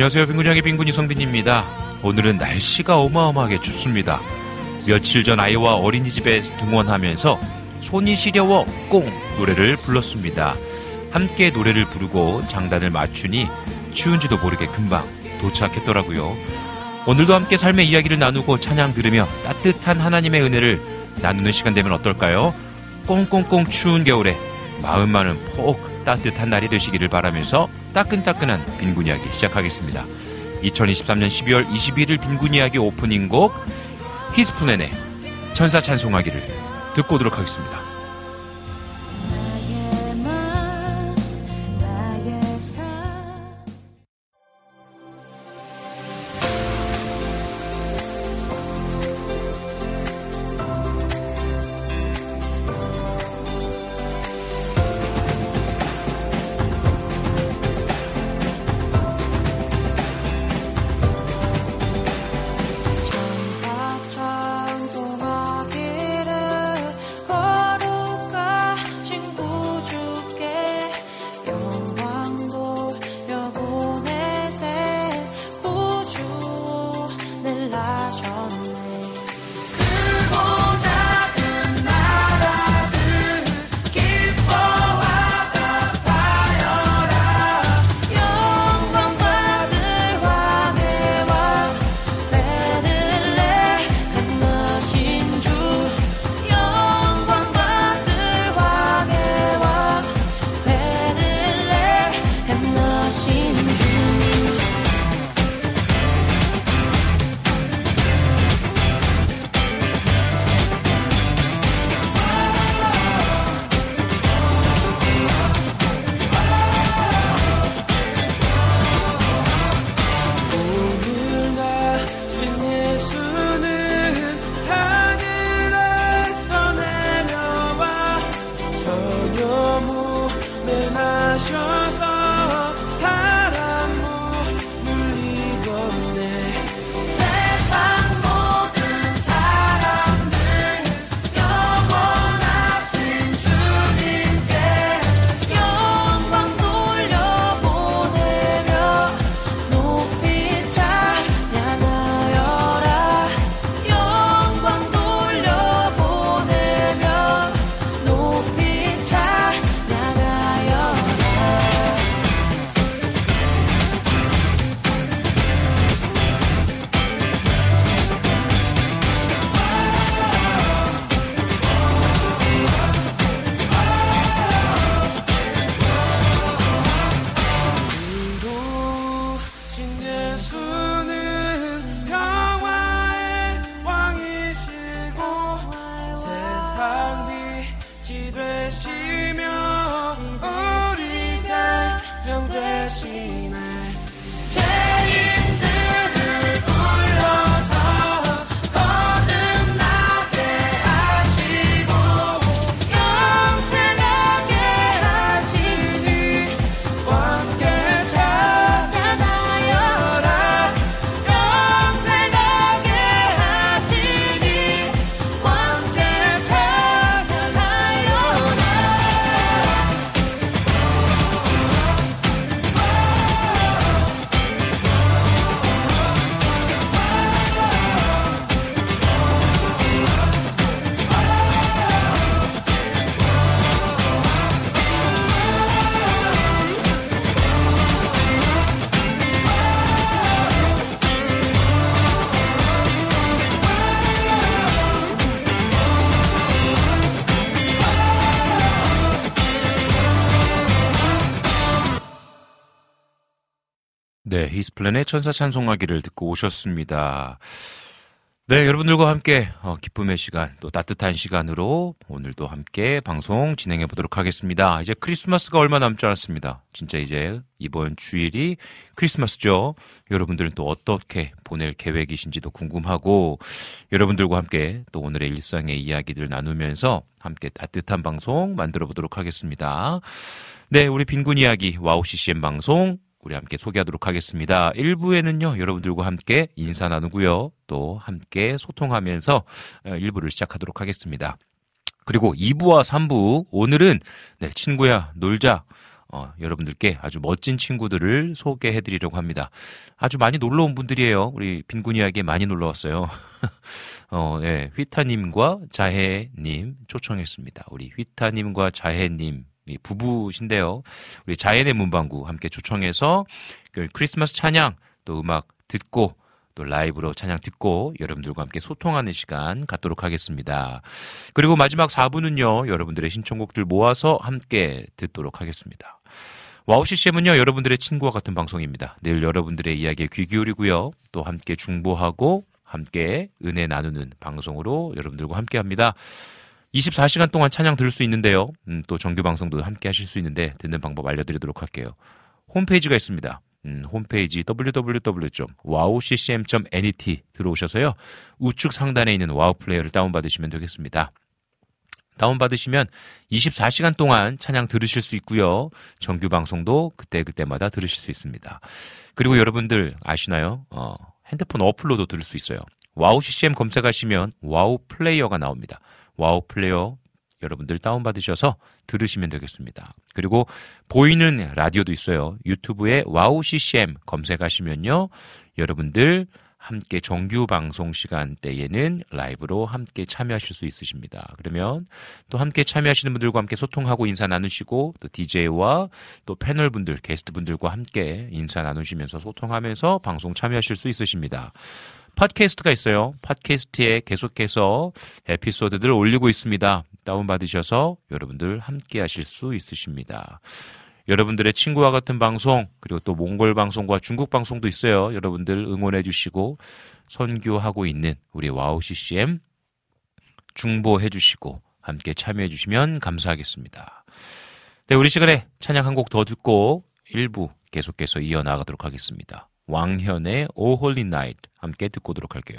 안녕하세요. 빙군형의 빙군 이성빈입니다. 오늘은 날씨가 어마어마하게 춥습니다. 며칠 전 아이와 어린이집에 등원하면서 손이 시려워 꽁 노래를 불렀습니다. 함께 노래를 부르고 장단을 맞추니 추운지도 모르게 금방 도착했더라고요. 오늘도 함께 삶의 이야기를 나누고 찬양 들으며 따뜻한 하나님의 은혜를 나누는 시간 되면 어떨까요? 꽁꽁꽁 추운 겨울에 마음만은 폭 따뜻한 날이 되시기를 바라면서 따끈따끈한 빈군 이야기 시작하겠습니다. 2023년 12월 21일 빈군 이야기 오프닝 곡 히스푼앤의 천사 찬송하기를 듣고 오도록 하겠습니다. 플랜의 천사 찬송하기를 듣고 오셨습니다. 네, 여러분들과 함께 어, 기쁨의 시간, 또 따뜻한 시간으로 오늘도 함께 방송 진행해 보도록 하겠습니다. 이제 크리스마스가 얼마 남지 않았습니다. 진짜 이제 이번 주일이 크리스마스죠. 여러분들은 또 어떻게 보낼 계획이신지도 궁금하고 여러분들과 함께 또 오늘의 일상의 이야기들 나누면서 함께 따뜻한 방송 만들어 보도록 하겠습니다. 네, 우리 빈군 이야기 와우 CCM 방송 우리 함께 소개하도록 하겠습니다. 1부에는요, 여러분들과 함께 인사 나누고요. 또 함께 소통하면서 1부를 어, 시작하도록 하겠습니다. 그리고 2부와 3부, 오늘은, 네, 친구야, 놀자. 어, 여러분들께 아주 멋진 친구들을 소개해 드리려고 합니다. 아주 많이 놀러 온 분들이에요. 우리 빈군이에게 많이 놀러 왔어요. 어, 네, 휘타님과 자해님 초청했습니다. 우리 휘타님과 자해님 부부신데요. 우리 자혜네 문방구 함께 초청해서 그 크리스마스 찬양 또 음악 듣고 또 라이브로 찬양 듣고 여러분들과 함께 소통하는 시간 갖도록 하겠습니다. 그리고 마지막 4부는요, 여러분들의 신청곡들 모아서 함께 듣도록 하겠습니다. 와우 CCM은요, 여러분들의 친구와 같은 방송입니다. 늘 여러분들의 이야기에 귀 기울이고요, 또 함께 중보하고 함께 은혜 나누는 방송으로 여러분들과 함께 합니다. 24시간 동안 찬양 들을 수 있는데요. 음, 또 정규 방송도 함께 하실 수 있는데 듣는 방법 알려드리도록 할게요. 홈페이지가 있습니다. 음, 홈페이지 www.wowccm.net 들어오셔서요. 우측 상단에 있는 와우 플레이어를 다운받으시면 되겠습니다. 다운받으시면 24시간 동안 찬양 들으실 수 있고요. 정규 방송도 그때그때마다 들으실 수 있습니다. 그리고 여러분들 아시나요? 어, 핸드폰 어플로도 들을 수 있어요. 와우 CCM 검색하시면 와우 플레이어가 나옵니다. 와우 플레이어 여러분들 다운받으셔서 들으시면 되겠습니다. 그리고 보이는 라디오도 있어요. 유튜브에 와우 CCM 검색하시면요. 여러분들 함께 정규 방송 시간대에는 라이브로 함께 참여하실 수 있으십니다. 그러면 또 함께 참여하시는 분들과 함께 소통하고 인사 나누시고 또 DJ와 또 패널 분들, 게스트 분들과 함께 인사 나누시면서 소통하면서 방송 참여하실 수 있으십니다. 팟캐스트가 있어요. 팟캐스트에 계속해서 에피소드들 올리고 있습니다. 다운받으셔서 여러분들 함께 하실 수 있으십니다. 여러분들의 친구와 같은 방송, 그리고 또 몽골 방송과 중국 방송도 있어요. 여러분들 응원해 주시고, 선교하고 있는 우리 와우 CCM 중보해 주시고, 함께 참여해 주시면 감사하겠습니다. 네, 우리 시간에 찬양 한 곡 더 듣고 1부 계속해서 이어나가도록 하겠습니다. 왕현의 O Holy Night 함께 듣고 오도록 할게요.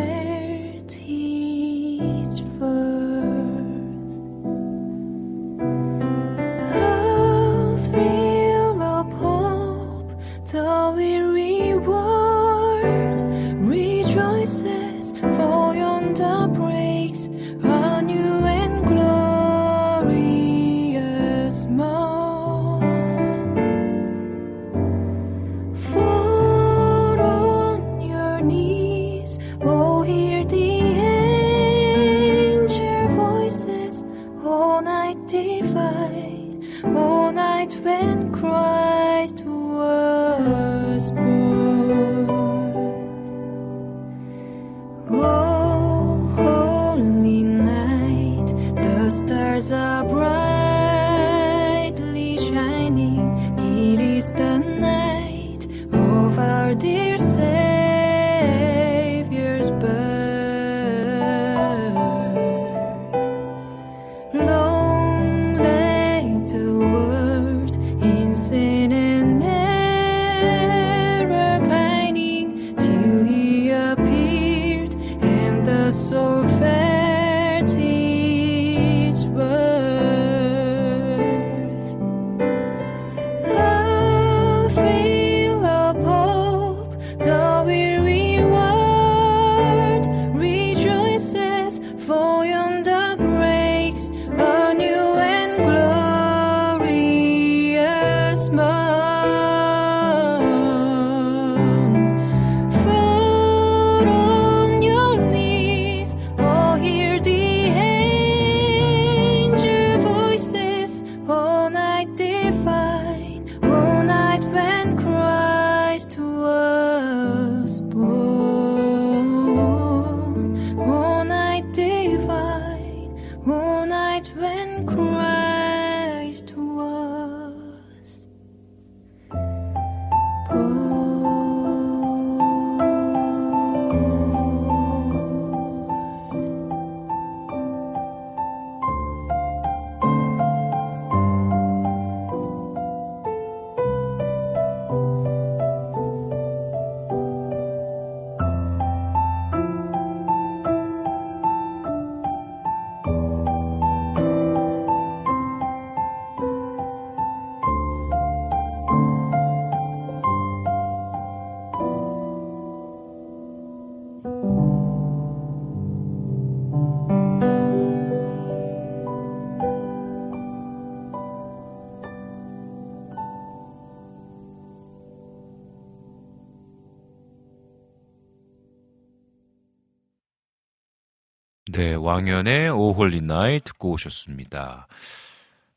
왕연의 오홀리 나이 듣고 오셨습니다.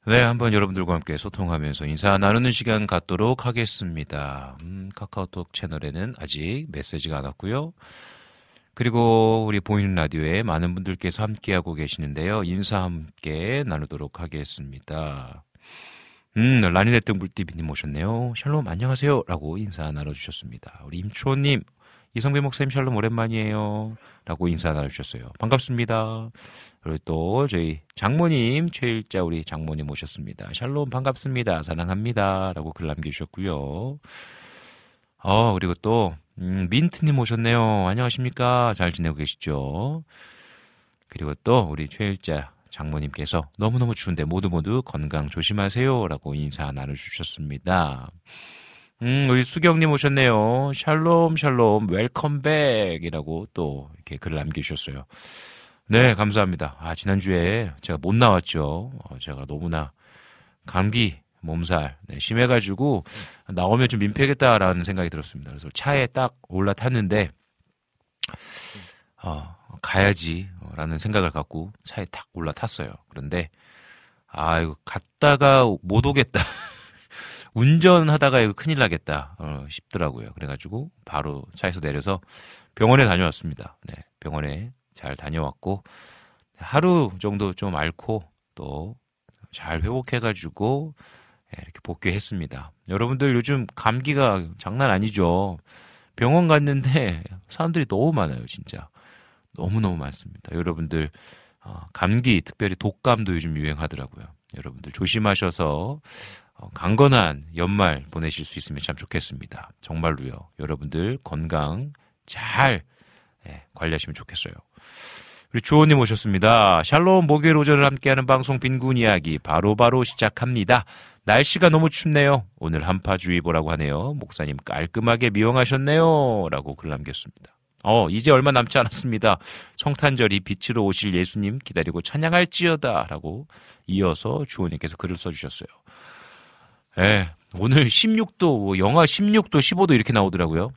네, 한번 여러분들과 함께 소통하면서 인사 나누는 시간 갖도록 하겠습니다. 음, 카카오톡 채널에는 아직 메시지가 안 왔고요. 그리고 우리 보이는 라디오에 많은 분들께서 함께하고 계시는데요. 인사 함께 나누도록 하겠습니다. 음, 라니네트 물띠비님 오셨네요. 샬롬 안녕하세요. 라고 인사 나눠주셨습니다. 우리 임초님, 이성배 목사님 샬롬 오랜만이에요. 라고 인사 나눠주셨어요. 반갑습니다. 그리고 또 저희 장모님, 최일자 우리 장모님 오셨습니다. 샬롬 반갑습니다. 사랑합니다. 라고 글 남겨주셨고요. 어, 그리고 또, 음, 민트님 오셨네요. 안녕하십니까. 잘 지내고 계시죠? 그리고 또 우리 최일자 장모님께서 너무너무 추운데 모두 모두 건강 조심하세요. 라고 인사 나눠주셨습니다. 음, 우리 수경님 오셨네요. 샬롬, 샬롬, 웰컴백이라고 또 이렇게 글을 남겨주셨어요. 네, 감사합니다. 아, 지난주에 제가 못 나왔죠. 어, 제가 너무나 감기, 몸살, 네, 심해가지고 나오면 좀 민폐겠다라는 생각이 들었습니다. 그래서 차에 딱 올라탔는데, 어, 가야지라는 생각을 갖고 차에 딱 올라탔어요. 그런데, 아, 이거 갔다가 못 오겠다. 운전하다가 이거 큰일 나겠다 어, 싶더라고요. 그래가지고 바로 차에서 내려서 병원에 다녀왔습니다. 네, 병원에 잘 다녀왔고 하루 정도 좀 앓고 또 잘 회복해가지고 네, 이렇게 복귀했습니다. 여러분들 요즘 감기가 장난 아니죠. 병원 갔는데 사람들이 너무 많아요, 진짜. 너무너무 많습니다. 여러분들, 어, 감기, 특별히 독감도 요즘 유행하더라고요. 여러분들 조심하셔서 어, 강건한 연말 보내실 수 있으면 참 좋겠습니다. 정말로요. 여러분들 건강 잘 예, 관리하시면 좋겠어요. 우리 주호님 오셨습니다. 샬롬 목요일 오전을 함께하는 방송 빈군 이야기 바로바로 바로 시작합니다. 날씨가 너무 춥네요. 오늘 한파주의보라고 하네요. 목사님 깔끔하게 미용하셨네요. 라고 글 남겼습니다. 어, 이제 얼마 남지 않았습니다. 성탄절이 빛으로 오실 예수님 기다리고 찬양할지어다. 라고 이어서 주호님께서 글을 써주셨어요. 예, 오늘 16도, 뭐 영하 16도, 15도 이렇게 나오더라고요.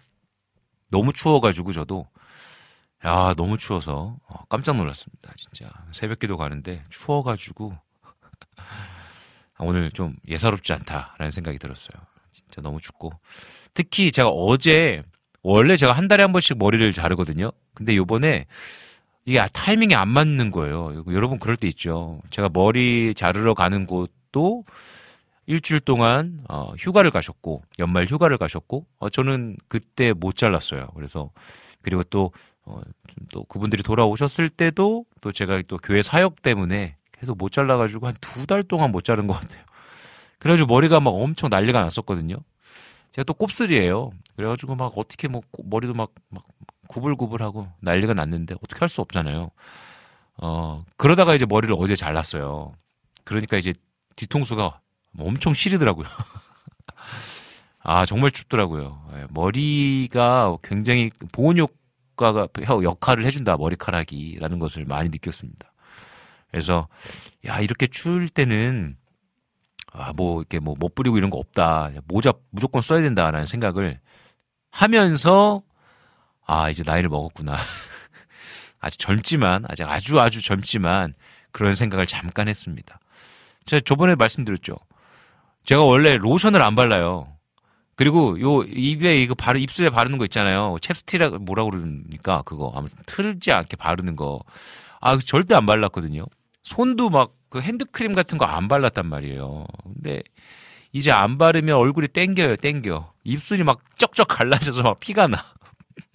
너무 추워가지고 저도, 야, 너무 추워서 어, 깜짝 놀랐습니다. 진짜. 새벽 기도 가는데 추워가지고, 오늘 좀 예사롭지 않다라는 생각이 들었어요. 진짜 너무 춥고. 특히 제가 어제, 원래 제가 한 달에 한 번씩 머리를 자르거든요. 근데 요번에 이게 타이밍이 안 맞는 거예요. 여러분 그럴 때 있죠. 제가 머리 자르러 가는 곳도 일주일 동안 어, 휴가를 가셨고 연말 휴가를 가셨고 어, 저는 그때 못 잘랐어요. 그래서 그리고 또 어, 또 그분들이 돌아오셨을 때도 또 제가 또 교회 사역 때문에 계속 못 잘라가지고 한 두 달 동안 못 자른 것 같아요. 그래가지고 머리가 막 엄청 난리가 났었거든요. 제가 또 곱슬이에요. 그래가지고 막 어떻게 뭐 머리도 막, 막 구불구불하고 난리가 났는데 어떻게 할 수 없잖아요. 어, 그러다가 이제 머리를 어제 잘랐어요. 그러니까 이제 뒤통수가 엄청 시리더라고요. 아, 정말 춥더라고요. 예, 머리가 굉장히 보온 효과가, 역할을 해준다, 머리카락이라는 것을 많이 느꼈습니다. 그래서, 야, 이렇게 추울 때는, 아, 뭐, 이렇게 뭐, 못 뿌리고 이런 거 없다. 모자 무조건 써야 된다라는 생각을 하면서, 아, 이제 나이를 먹었구나. 아직 젊지만, 아직 아주 아주 젊지만, 그런 생각을 잠깐 했습니다. 제가 저번에 말씀드렸죠. 제가 원래 로션을 안 발라요. 그리고 요 입에 이거 바르 입술에 바르는 거 있잖아요. 챕스티라 뭐라 그러니까 그거 아무튼 틀지 않게 바르는 거. 아 절대 안 발랐거든요. 손도 막 그 핸드크림 같은 거 안 발랐단 말이에요. 근데 이제 안 바르면 얼굴이 땡겨요, 땡겨. 입술이 막 쩍쩍 갈라져서 막 피가 나.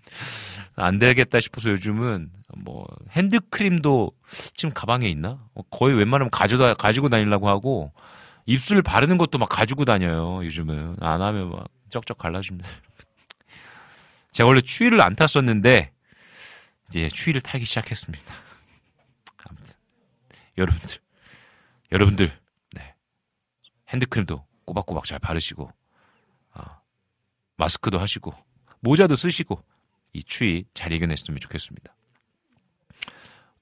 안 되겠다 싶어서 요즘은 뭐 핸드크림도 지금 가방에 있나? 어, 거의 웬만하면 가져다 가지고 다니려고 하고 입술 바르는 것도 막 가지고 다녀요. 요즘은 안 하면 막 쩍쩍 갈라집니다. 제가 원래 추위를 안 탔었는데 이제 추위를 타기 시작했습니다. 아무튼 여러분들 여러분들 네. 핸드크림도 꼬박꼬박 잘 바르시고 어, 마스크도 하시고 모자도 쓰시고 이 추위 잘 이겨냈으면 좋겠습니다.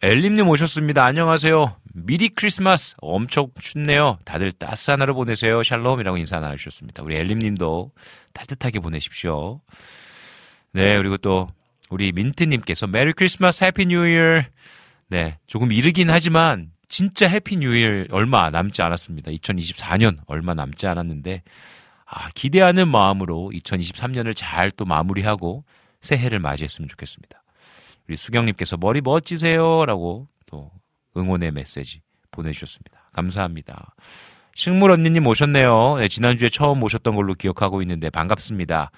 엘림님 오셨습니다. 안녕하세요. 미리 크리스마스 엄청 춥네요. 다들 따스한 하루 보내세요. 샬롬이라고 인사 나누셨습니다. 우리 엘림님도 따뜻하게 보내십시오. 네 그리고 또 우리 민트님께서 Merry Christmas Happy New Year 네 조금 이르긴 하지만 진짜 Happy New Year 얼마 남지 않았습니다. 2024년 얼마 남지 않았는데 아, 기대하는 마음으로 2023년을 잘 또 마무리하고 새해를 맞이했으면 좋겠습니다. 우리 수경님께서 머리 멋지세요. 라고 또 응원의 메시지 보내주셨습니다. 감사합니다. 식물 언니님 오셨네요. 네, 지난주에 처음 오셨던 걸로 기억하고 있는데 반갑습니다.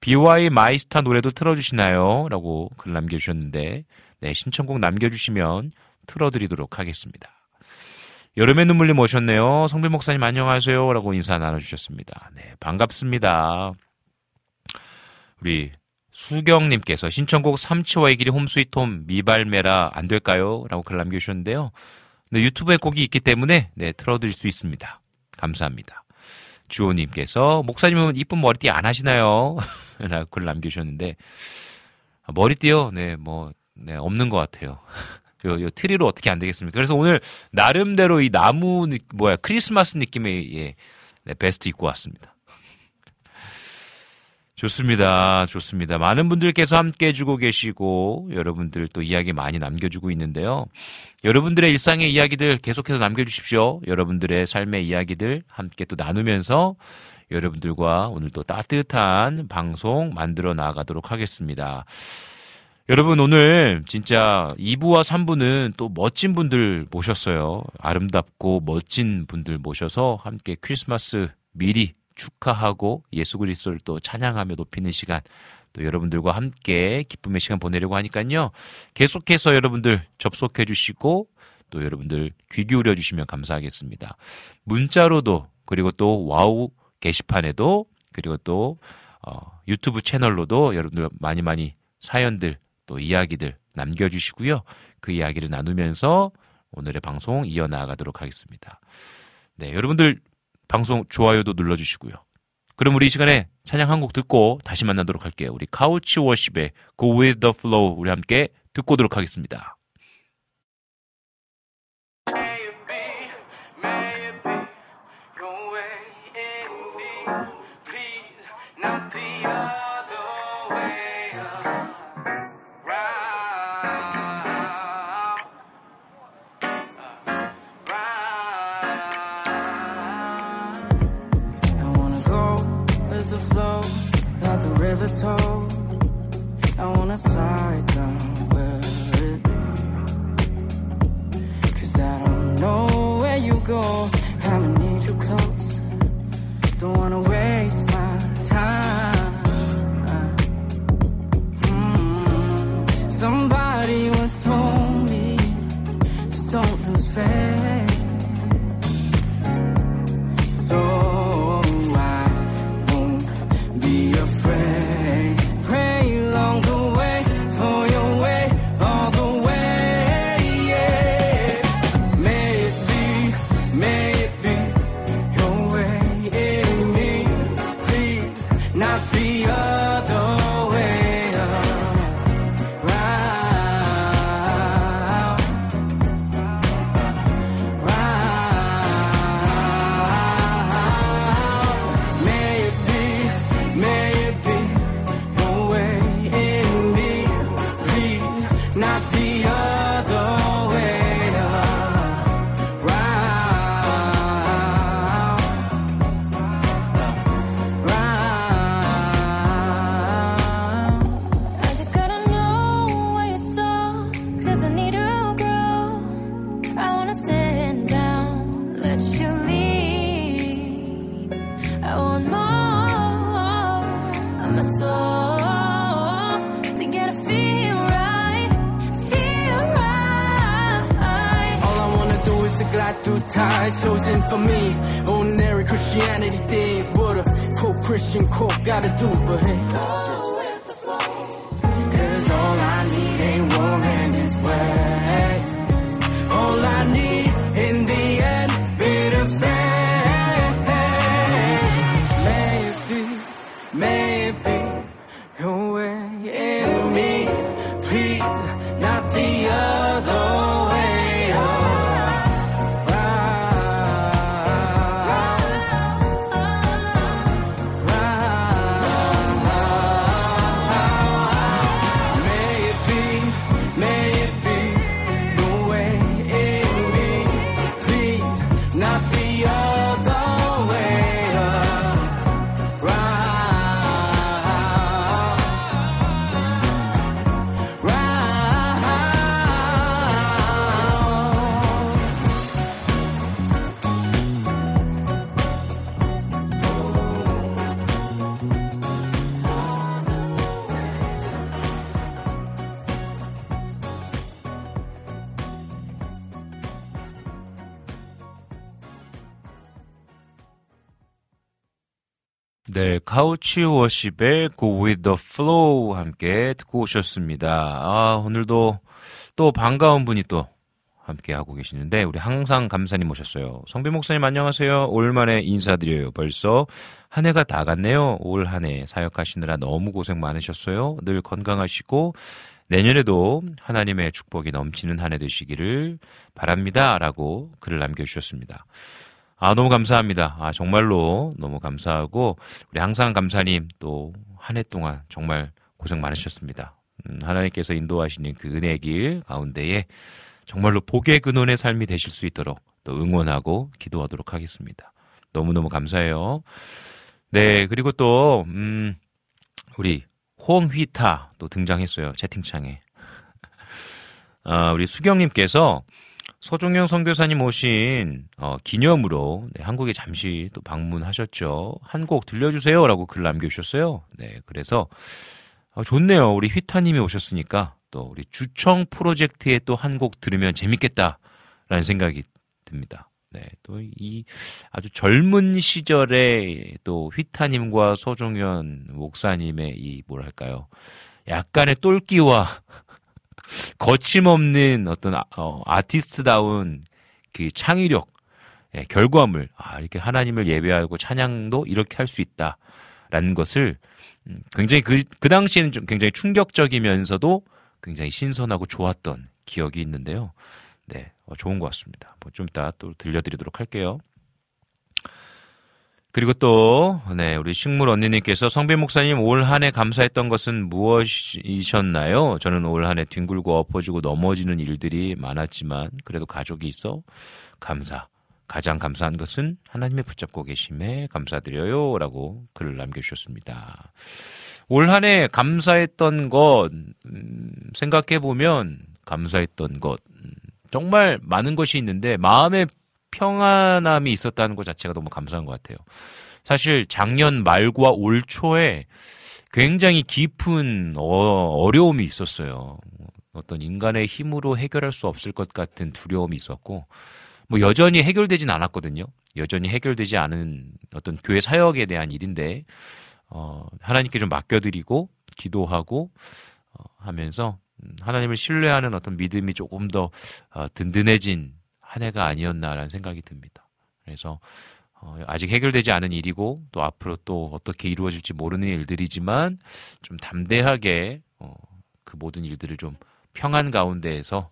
BY 마이스타 노래도 틀어주시나요? 라고 글 남겨주셨는데, 네, 신청곡 남겨주시면 틀어드리도록 하겠습니다. 여름의 눈물님 오셨네요. 성빈 목사님 안녕하세요. 라고 인사 나눠주셨습니다. 네, 반갑습니다. 우리 수경님께서 신청곡 삼치와 이기리 Home Sweet Home 미발매라 안 될까요? 라고 글 남겨주셨는데요. 네, 유튜브에 곡이 있기 때문에 네, 틀어드릴 수 있습니다. 감사합니다. 주호님께서 목사님은 이쁜 머리띠 안 하시나요? 라고 글 남겨주셨는데 아, 머리띠요? 네, 뭐 네, 없는 것 같아요. 요, 요 트리로 어떻게 안 되겠습니까? 그래서 오늘 나름대로 이 나무 뭐야 크리스마스 느낌의 예, 네, 베스트 입고 왔습니다. 좋습니다. 좋습니다. 많은 분들께서 함께 해주고 계시고, 여러분들 또 이야기 많이 남겨주고 있는데요. 여러분들의 일상의 이야기들 계속해서 남겨주십시오. 여러분들의 삶의 이야기들 함께 또 나누면서 여러분들과 오늘 또 따뜻한 방송 만들어 나가도록 하겠습니다. 여러분 오늘 진짜 2부와 3부는 또 멋진 분들 모셨어요. 아름답고 멋진 분들 모셔서 함께 크리스마스 미리 축하하고 예수 그리스도를 또 찬양하며 높이는 시간 또 여러분들과 함께 기쁨의 시간 보내려고 하니까요. 계속해서 여러분들 접속해 주시고 또 여러분들 귀 기울여 주시면 감사하겠습니다. 문자로도 그리고 또 와우 게시판에도 그리고 또 어, 유튜브 채널로도 여러분들 많이 많이 사연들 또 이야기들 남겨주시고요. 그 이야기를 나누면서 오늘의 방송 이어나가도록 하겠습니다. 네, 여러분들 방송 좋아요도 눌러주시고요. 그럼 우리 이 시간에 찬양 한 곡 듣고 다시 만나도록 할게요. 우리 Couch Worship의 Go With The Flow 우리 함께 듣고 오도록 하겠습니다. Side for me. Ordinary Christianity did what a quote Christian quote gotta do, but hey. 네, 카우치 워십의 Go With The Flow 함께 듣고 오셨습니다. 아, 오늘도 또 반가운 분이 또 함께 하고 계시는데 우리 항상 감사님 모셨어요. 성비 목사님 안녕하세요. 올만에 인사드려요. 벌써 한 해가 다 갔네요. 올 한 해 사역하시느라 너무 고생 많으셨어요. 늘 건강하시고 내년에도 하나님의 축복이 넘치는 한 해 되시기를 바랍니다. 라고 글을 남겨 주셨습니다. 아, 너무 감사합니다. 아, 정말로 너무 감사하고, 우리 항상 감사님 또 한 해 동안 정말 고생 많으셨습니다. 음, 하나님께서 인도하시는 그 은혜 길 가운데에 정말로 복의 근원의 삶이 되실 수 있도록 또 응원하고 기도하도록 하겠습니다. 너무너무 감사해요. 네, 그리고 또, 음, 우리 홍휘타 또 등장했어요. 채팅창에. 아, 우리 수경님께서 서종영 선교사님 오신 어, 기념으로 네, 한국에 잠시 또 방문하셨죠. 한 곡 들려주세요라고 글 남겨주셨어요. 네, 그래서 어, 좋네요. 우리 휘타님이 오셨으니까 또 우리 주청 프로젝트에 또 한 곡 들으면 재밌겠다라는 생각이 듭니다. 네, 또 이 아주 젊은 시절에 또 휘타님과 서종현 목사님의 이 뭐랄까요, 약간의 똘끼와 거침없는 어떤 아, 어, 아티스트다운 그 창의력, 예, 결과물, 아, 이렇게 하나님을 예배하고 찬양도 이렇게 할 수 있다라는 것을 음, 굉장히 그, 그 당시에는 좀 굉장히 충격적이면서도 굉장히 신선하고 좋았던 기억이 있는데요. 네, 어, 좋은 것 같습니다. 뭐 좀 이따 또 들려드리도록 할게요. 그리고 또, 네, 우리 식물 언니님께서 성빈 목사님 올 한 해 감사했던 것은 무엇이셨나요? 저는 올 한 해 뒹굴고 엎어지고 넘어지는 일들이 많았지만 그래도 가족이 있어 감사. 가장 감사한 것은 하나님의 붙잡고 계심에 감사드려요. 라고 글을 남겨주셨습니다. 올 한 해 감사했던 것, 음, 생각해보면 감사했던 것, 음, 정말 많은 것이 있는데 마음의 평안함이 있었다는 것 자체가 너무 감사한 것 같아요. 사실 작년 말과 올 초에 굉장히 깊은 어, 려움이 있었어요. 어떤 인간의 힘으로 해결할 수 없을 것 같은 두려움이 있었고, 뭐 여전히 해결되진 않았거든요. 여전히 해결되지 않은 어떤 교회 사역에 대한 일인데, 어, 하나님께 좀 맡겨드리고, 기도하고, 어, 하면서, 음, 하나님을 신뢰하는 어떤 믿음이 조금 더 어, 든든해진 한 해가 아니었나라는 생각이 듭니다. 그래서 어, 아직 해결되지 않은 일이고 또 앞으로 또 어떻게 이루어질지 모르는 일들이지만 좀 담대하게 어, 그 모든 일들을 좀 평안 가운데에서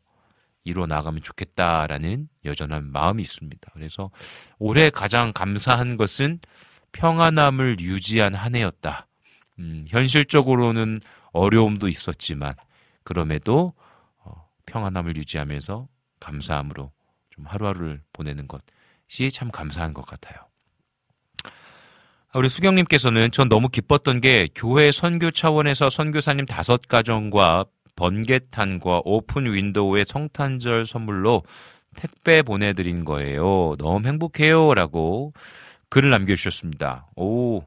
이루어 나가면 좋겠다라는 여전한 마음이 있습니다. 그래서 올해 가장 감사한 것은 평안함을 유지한 한 해였다. 음, 현실적으로는 어려움도 있었지만 그럼에도 어, 평안함을 유지하면서 감사함으로 좀 하루하루를 보내는 것이 참 감사한 것 같아요. 우리 수경님께서는 전 너무 기뻤던 게 교회 선교 차원에서 선교사님 다섯 가정과 번개탄과 오픈 윈도우의 성탄절 선물로 택배 보내드린 거예요. 너무 행복해요. 라고 글을 남겨주셨습니다. 오,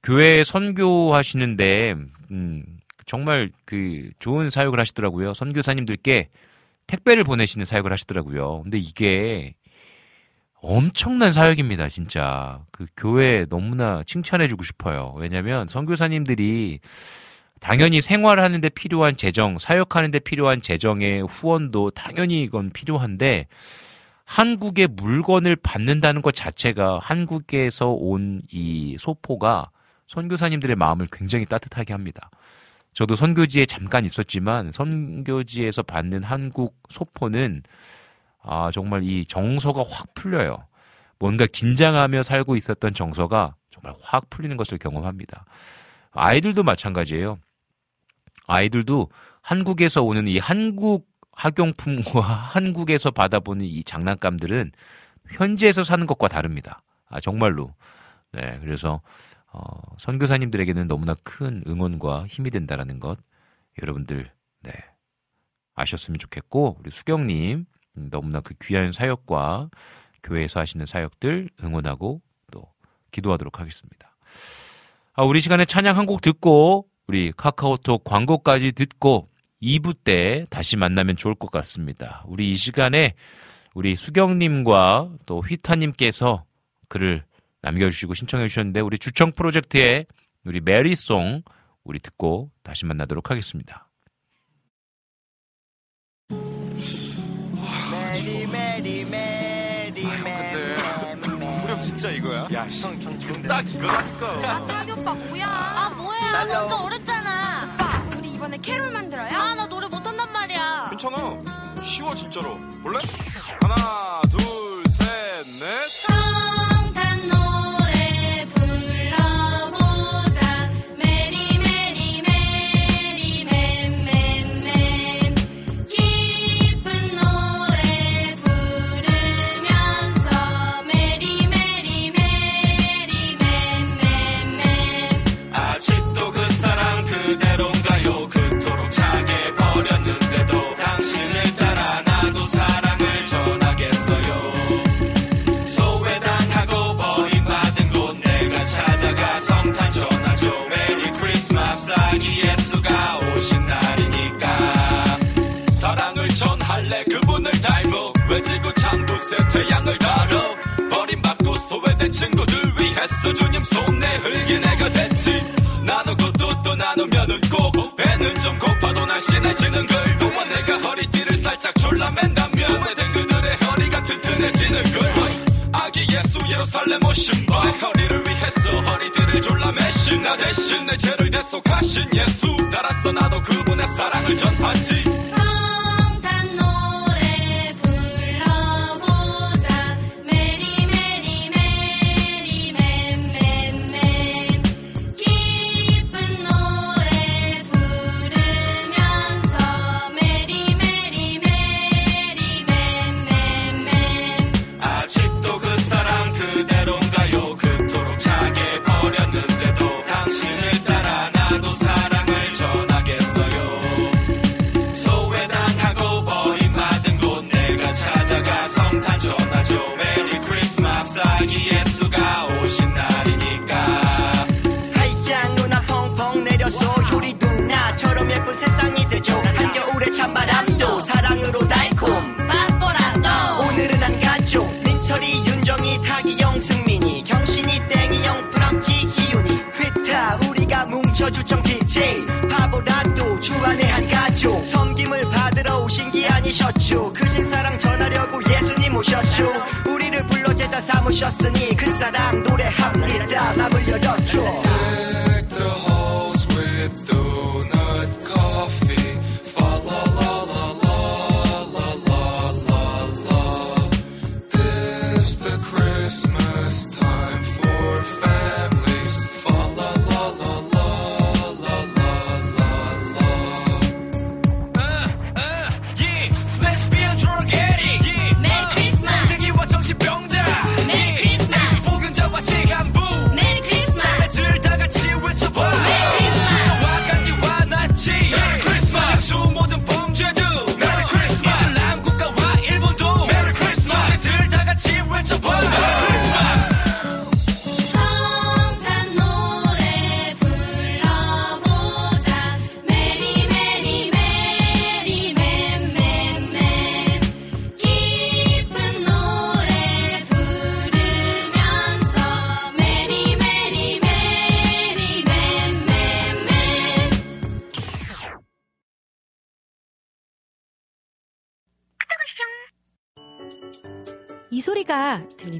교회 선교하시는데, 음, 정말 그 좋은 사역을 하시더라고요. 선교사님들께 택배를 보내시는 사역을 하시더라고요. 근데 이게 엄청난 사역입니다, 진짜. 그 교회 너무나 칭찬해주고 싶어요. 왜냐면 선교사님들이 당연히 생활하는데 필요한 재정, 사역하는데 필요한 재정의 후원도 당연히 이건 필요한데 한국의 물건을 받는다는 것 자체가 한국에서 온 이 소포가 선교사님들의 마음을 굉장히 따뜻하게 합니다. 저도 선교지에 잠깐 있었지만 선교지에서 받는 한국 소포는 아, 정말 이 정서가 확 풀려요. 뭔가 긴장하며 살고 있었던 정서가 정말 확 풀리는 것을 경험합니다. 아이들도 마찬가지예요. 아이들도 한국에서 오는 이 한국 학용품과 한국에서 받아보는 이 장난감들은 현지에서 사는 것과 다릅니다. 아, 정말로. 네, 그래서, 어, 선교사님들에게는 너무나 큰 응원과 힘이 된다라는 것, 여러분들, 네, 아셨으면 좋겠고, 우리 수경님, 음, 너무나 그 귀한 사역과 교회에서 하시는 사역들 응원하고 또 기도하도록 하겠습니다. 아, 우리 시간에 찬양 한 곡 듣고 우리 카카오톡 광고까지 듣고 2부 때 다시 만나면 좋을 것 같습니다. 우리 이 시간에 우리 수경님과 또 휘타님께서 글을 남겨주시고 신청해 주셨는데 우리 주청 프로젝트의 우리 메리송 우리 듣고 다시 만나도록 하겠습니다. 진짜 이거야? 야, 씨. 형 형 형 딱 이거라니까. 아, 타기 오빠 뭐야? 아, 뭐야? 완전 어렵잖아. 오빠, 우리 이번에 캐롤 만들어요? 아, 나 노래 못한단 말이야. 괜찮아. 쉬워 진짜로. 볼래? 하나, 둘, 셋, 넷. 성 창부새 태양을 달어 버림받고 소외된 친구들 위해서 주님 손에 흘긴 내가 됐지. 나누고 또 또 나누면 웃고 배는 좀 고파도 날씬해지는 걸. 또한 내가 허리띠를 살짝 졸라맨다면 소외된 그들의 허리가 튼튼해지는 걸. 아기 예수 예루살렘 오신 바. 허리를 위해서 허리들을 졸라매신 나 대신 내 죄를 대속하신 예수. 따라서 나도 그분의 사랑을 전하지 아니셨죠 그 신 사랑 전하려고 예수님 오셨죠 우리를 불러 제자 삼으셨으니 그 사랑 노래합니다. 맘을 열어줘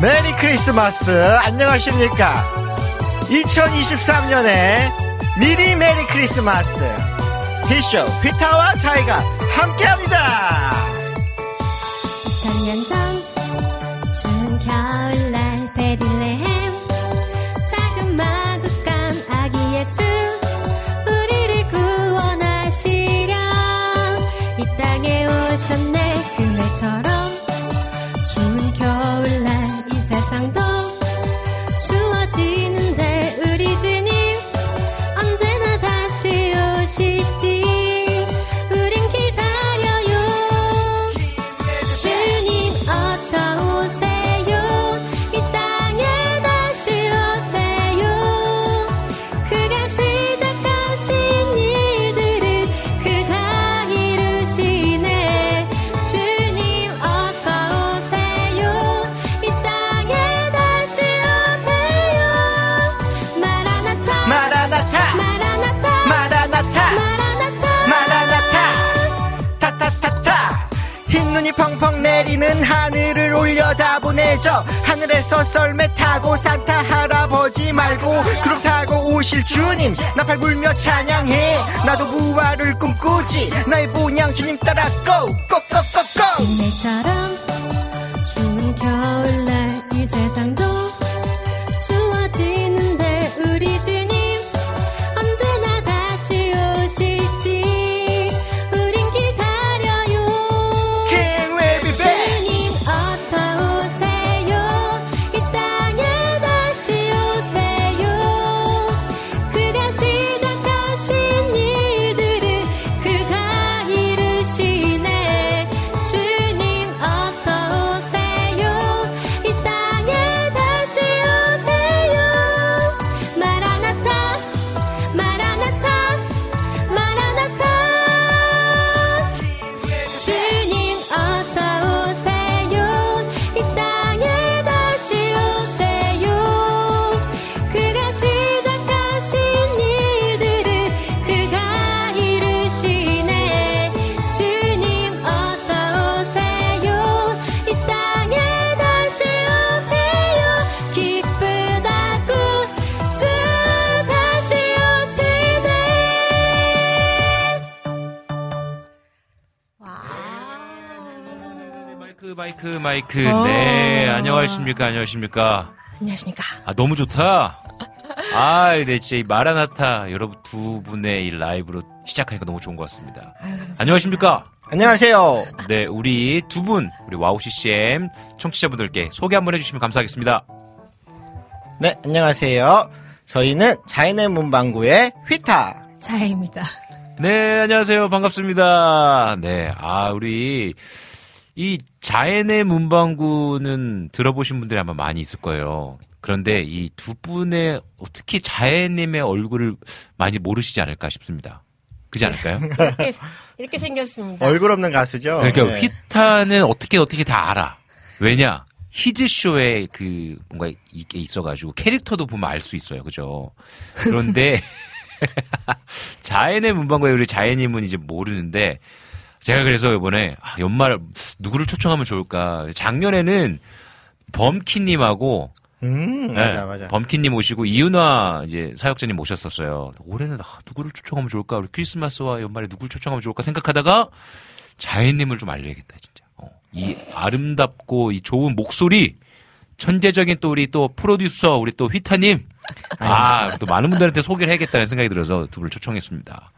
메리 크리스마스. 안녕하십니까. 2023년에 미리 메리 크리스마스. 피쇼, 피타와 차이가 함께합니다. 겨울 보내죠. 하늘에서 썰매 타고 산타 할아버지 말고 그룹 타고 오실 주님. 나팔 불며 찬양해. 나도 부활을 꿈꾸지. 나의 본향 주님 따라 고! 마이크 마이크 네 안녕하십니까 안녕하십니까 안녕하십니까. 아 너무 좋다 아 네, 진짜 이 마라나타 여러분 두 분의 이 라이브로 시작하니까 너무 좋은 것 같습니다 안녕하십니까 안녕하세요. 네 우리 두 분 우리 와우 CCM 청취자분들께 소개 한번 해주시면 감사하겠습니다 네, 안녕하세요. 저희는 자연의 문방구의 휘타. 자해입니다. 네 안녕하세요 반갑습니다 네 아 우리 이 자연의 문방구는 들어보신 분들이 아마 많이 있을 거예요 그런데 이 두 분의 특히 자연님의 얼굴을 많이 모르시지 않을까 싶습니다 그지 않을까요? 이렇게, 이렇게 생겼습니다. 얼굴 없는 가수죠. 그러니까 네. 휘타는 어떻게 어떻게 다 알아. 왜냐? 히즈쇼에 그 뭔가 이게 있어가지고 캐릭터도 보면 알 수 있어요. 그죠? 그런데 자연의 문방구에 우리 자연님은 이제 모르는데 제가 그래서 이번에 아, 연말 누구를 초청하면 좋을까? 작년에는 범키님하고 음, 네, 맞아, 맞아. 범킨님 오시고 이윤화 이제 사역자님 모셨었어요. 올해는 아, 누구를 초청하면 좋을까? 우리 크리스마스와 연말에 누구를 초청하면 좋을까 생각하다가 자연님을 좀 알려야겠다 진짜. 어, 이 아름답고 이 좋은 목소리 천재적인 또 우리 또 프로듀서 우리 또 휘타님 아 또 많은 분들한테 소개를 해야겠다는 생각이 들어서 두 분을 초청했습니다.